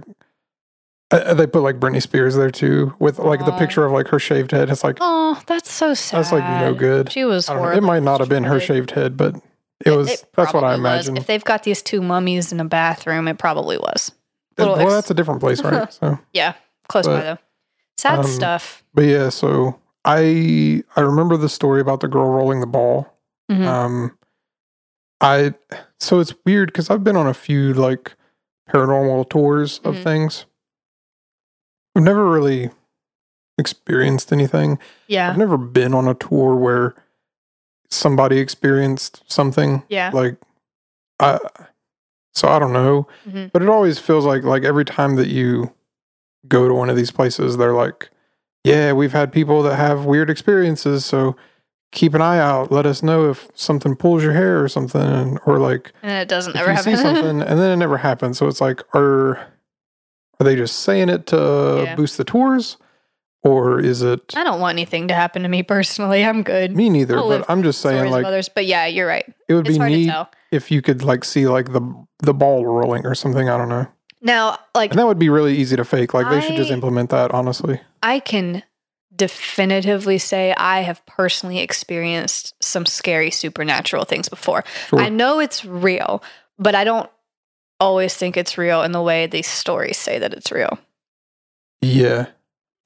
uh, they put like Britney Spears there too with like the picture of like her shaved head. It's like Oh, that's so sad. That's, like, no good. She was I don't know, it might not have been her shaved head, but it was. that's what I imagined. If they've got these two mummies in a bathroom, it probably was. well, ex- that's a different place, right? so, Yeah, close by though. Sad um, stuff. but yeah, so I I remember the story about the girl rolling the ball. Mhm. Um, I so it's weird because I've been on a few like paranormal tours of Mhm. things. I've never really experienced anything. yeah, I've never been on a tour where somebody experienced something yeah. like I. So I don't know, Mhm. but it always feels like like every time that you go to one of these places, they're like, "Yeah, we've had people that have weird experiences, so." Keep an eye out. Let us know if something pulls your hair or something, or like and it doesn't ever happen. something and then it never happens. So it's like, are are they just saying it to Yeah. boost the tours, or is it I don't want anything to happen to me personally. I'm good. me neither? I'll But I'm just saying, like, others, but yeah, you're right. it would It's be hard to neat if you could like see like the the ball rolling or something. I don't know, Now, like and that would be really easy to fake. Like they should just implement that. Honestly, I can definitively say I have personally experienced some scary supernatural things before. Sure. I know it's real, but I don't always think it's real in the way these stories say that it's real. yeah.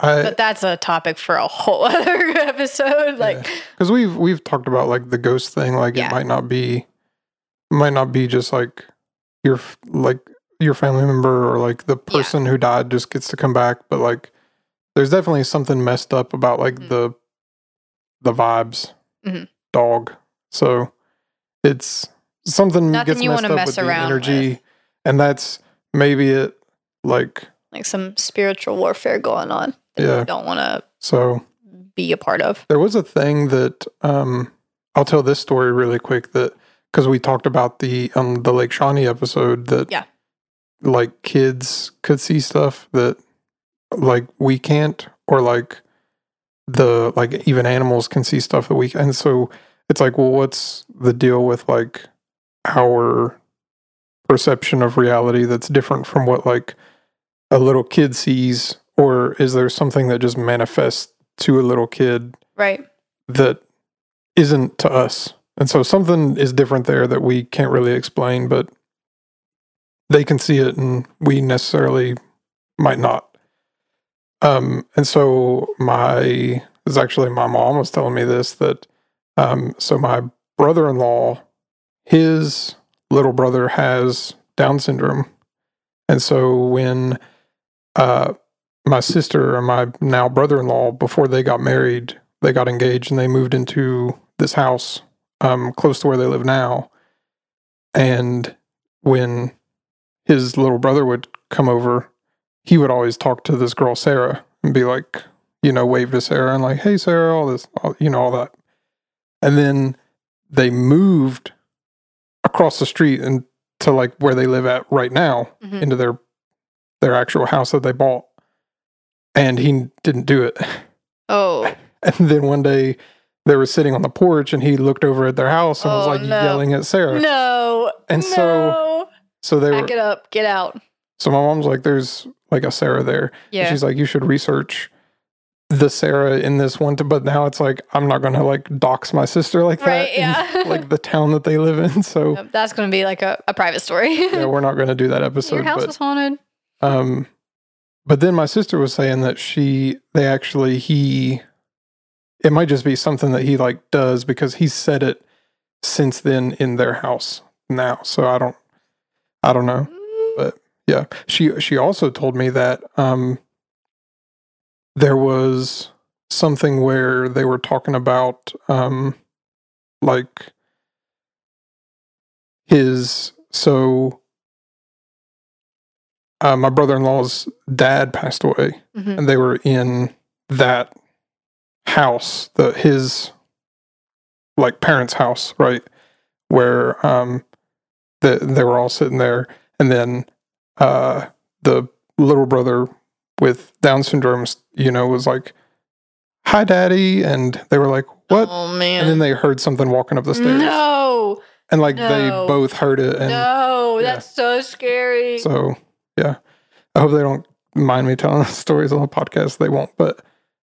I But that's a topic for a whole other episode. Like, because we've we've talked about like the ghost thing. Like Yeah. it might not be, might not be just like your like your family member or like the Yeah. person who died just gets to come back, but like there's definitely something messed up about like Mhm. the the vibes Mhm. dog. So it's something Nothing gets you messed up mess with the energy, with. and that's maybe it. Like like some spiritual warfare going on that Yeah. you don't want to so. be a part of. There was a thing that um, I'll tell this story really quick that because we talked about the um the Lake Shawnee episode that Yeah. Like kids could see stuff that like we can't or like the like even animals can see stuff that we and so it's like well what's the deal with like our perception of reality that's different from what like a little kid sees or is there something that just manifests to a little kid Right. that isn't to us. And so something is different there that we can't really explain, but they can see it and we necessarily might not. Um, and so my is actually my mom was telling me this that um, so my brother in law, his little brother has Down syndrome. And so when uh my sister and my now brother in law, before they got married, they got engaged and they moved into this house um, close to where they live now. And when his little brother would come over, he would always talk to this girl, Sarah, and be like, you know, wave to Sarah and like, hey, Sarah, all this, all, you know, all that. And then they moved across the street and to like where they live at right now Mhm. into their their actual house that they bought and he didn't do it Oh, and then one day they were sitting on the porch and he looked over at their house and was Oh, like no. yelling at sarah no. And no. so they were Back it up. Get out. so my mom's like there's like a sarah there And Yeah. she's like you should research the sarah in this one to, but now it's like i'm not gonna like dox my sister like Right, that in, yeah. like the town that they live in so Yep, That's going to be like a, a private story. yeah we're not gonna do that episode. Your house but is haunted. Um, but then my sister was saying that she, they actually, he, it might just be something that he like does because he said it since then in their house now. So I don't, I don't know. But yeah, she, she also told me that, um, there was something where they were talking about, um, like his, so, uh, my brother-in-law's dad passed away Mhm. and they were in that house the his like parents house right where um the, they were all sitting there and then uh the little brother with down syndrome you know was like hi daddy and they were like what Oh, man. and then they heard something walking up the stairs No. and like they both heard it and no. yeah. That's so scary. So yeah, I hope they don't mind me telling stories on the podcast. They won't, but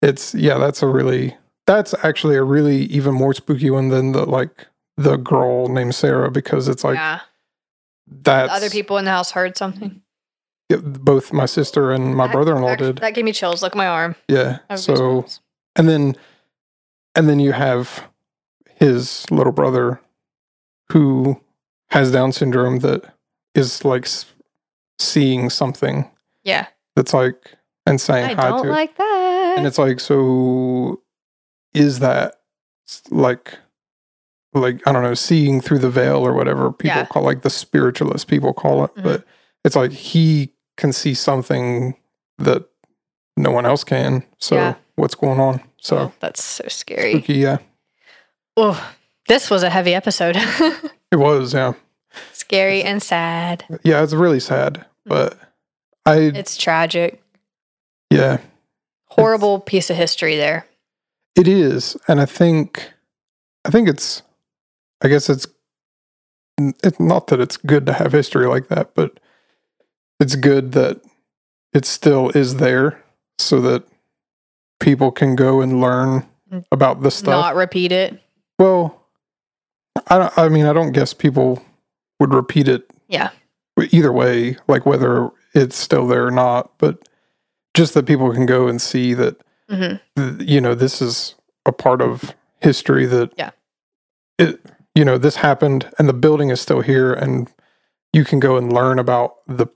it's yeah, that's a really that's actually a really even more spooky one than the like the girl named Sarah because it's like yeah. That's Other people in the house heard something. yeah, both my sister and my brother-in-law did. That gave me chills. Look at my arm. Yeah. So and then and then you have his little brother who has Down syndrome that is like seeing something yeah. that's like and saying I hi don't to. like that. and it's like so is that like like i don't know seeing through the veil or whatever people Yeah. call like the spiritualist people call it Mhm. but it's like he can see something that no one else can so Yeah. what's going on so Oh, that's so scary. spooky yeah Oh, this was a heavy episode. it was yeah scary and sad. yeah it's really sad but i It's tragic. yeah Horrible piece of history there. It is, and I think, I think it's, I guess it's, it's not that it's good to have history like that, but it's good that it still is there, so that people can go and learn about the stuff. Not repeat it. well, I don't- I mean I don't guess people would repeat it Yeah. either way, like whether it's still there or not, but just that people can go and see that hmm th- you know this is a part of history that Yeah. it you know this happened and the building is still here and you can go and learn about the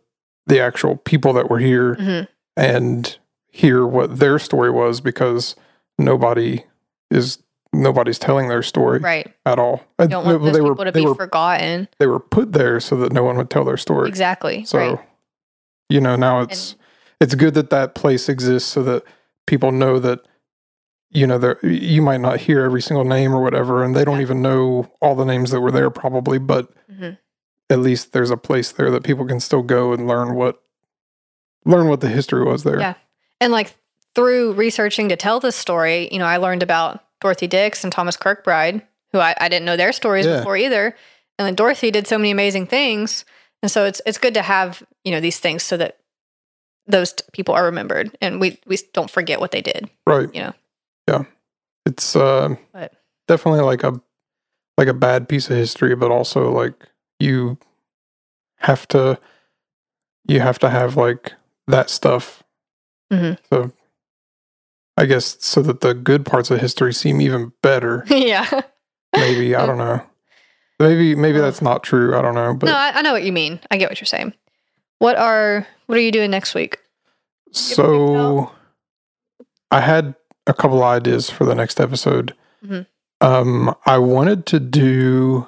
the actual people that were here hmm and hear what their story was because nobody is nobody's telling their story Right. at all. You don't want they, were to they be were forgotten. they were put there so that no one would tell their story. Exactly. So, right. you know, now it's it's good that that place exists so that people know that you know there you might not hear every single name or whatever, and they don't even know all the names that were there probably, but Mhm. at least there's a place there that people can still go and learn what learn what the history was there. Yeah. And like through researching to tell this story, you know, I learned about Dorothy Dix and Thomas Kirkbride, who I, I didn't know their stories Yeah. before either. And then Dorothy did so many amazing things. And so it's it's good to have, you know, these things so that those people are remembered and we we don't forget what they did. Right. You know. Yeah. It's uh, But- definitely like a like a bad piece of history, but also like you have to you have to have like that stuff. Mhm. So I guess so that the good parts of history seem even better. yeah. Maybe I don't know. Maybe maybe that's not true. I don't know. But no, I, I know what you mean. I get what you're saying. What are what are you doing next week? So I had a couple ideas for the next episode. Mhm. Um, I wanted to do.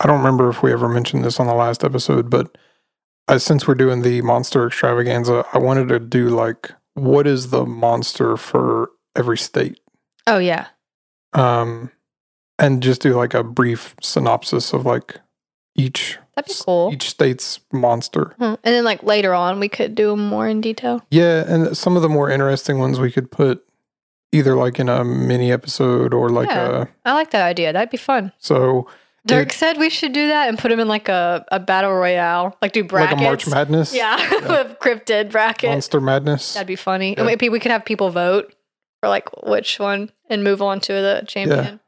I don't remember if we ever mentioned this on the last episode, but I, since we're doing the monster extravaganza, I wanted to do like what is the monster for every state, Oh yeah. um, and just do like a brief synopsis of like each That'd be cool. each state's monster. Hmm. And then like later on we could do them more in detail. Yeah, and some of the more interesting ones we could put either like in a mini episode or like Yeah. a I like that idea. That'd be fun. so Dirk It- said we should do that and put him in like a, a battle royale, like do brackets. like a March Madness, Yeah, with cryptid bracket. Monster Madness. That'd be funny. Yeah. Maybe we could have people vote for like which one and move on to the champion.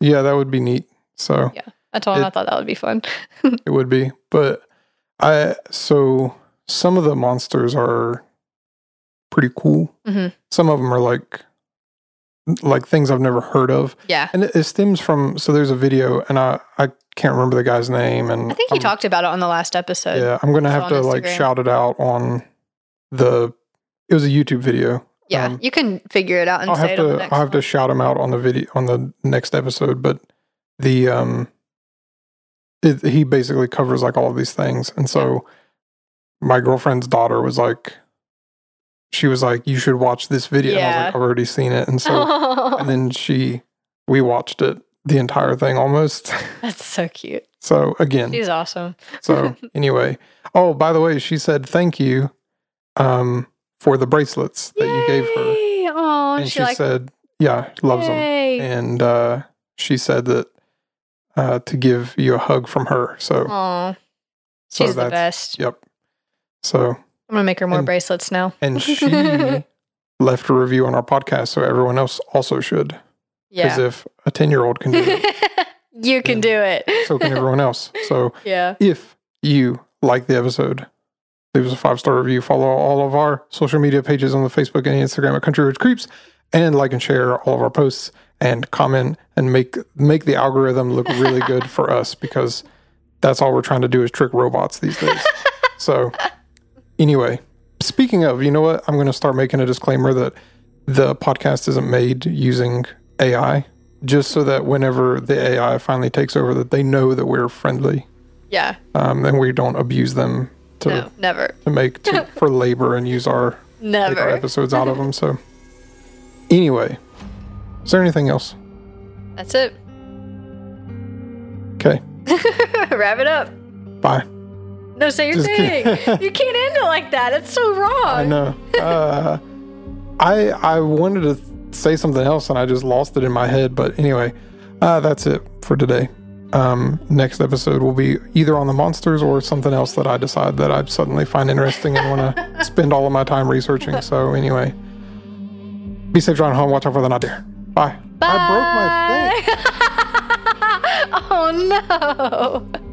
yeah, that would be neat. So Yeah. I told him I thought that would be fun. it would be, but I so some of the monsters are pretty cool. Mhm. Some of them are like like things I've never heard of, Yeah. and it, it stems from. So there's a video, and I I can't remember the guy's name, and I think he I'm- talked about it on the last episode. Yeah, I'm gonna have to like shout it out on the. It was a YouTube video. Yeah, Um, you can figure it out and I'll have it on the to. I'll have to shout him out on the video on the next episode. But the um, it, he basically covers like all of these things, and so my girlfriend's daughter was like, she was like, "You should watch this video." And I was Yeah. like, "I've already seen it," and so and then she, we watched it the entire thing almost. That's so cute. so again, She's awesome. so anyway, oh by the way, she said thank you um for the bracelets that you gave her. Oh, And she, she like said, yeah, loves them. And uh she said that uh to give you a hug from her. So Aw, so she's the that's best. yep. So I'm gonna make her more and- bracelets now. and she left a review on our podcast, so everyone else also should. Because yeah, if a ten year old can do it, you can do it. so can everyone else. So yeah. if you like the episode, leave us a five star review. Follow all of our social media pages on the Facebook and Instagram at Country Roads Creeps, and like and share all of our posts and comment and make make the algorithm look really good for us because that's all we're trying to do is trick robots these days. so anyway, speaking of, you know what? I'm going to start making a disclaimer that the podcast isn't made using AI. Just so that whenever the AI finally takes over, that they know that we're friendly Yeah. um, and we don't abuse them to No, never. to make to, for labor and use our take our Never. episodes out of them. So anyway, is there anything else? That's it. Okay, Wrap it up. bye. No, say your Just thing. kidding. you can't end it like that. It's so wrong. I know. Uh, I I wanted to say something else and I just lost it in my head. But anyway, uh, that's it for today. Um, next episode will be either on the monsters or something else that I decide that I suddenly find interesting and want to spend all of my time researching. So anyway, Be safe, driving home. Watch out for the not deer. Bye. Bye. I broke my thing. oh no.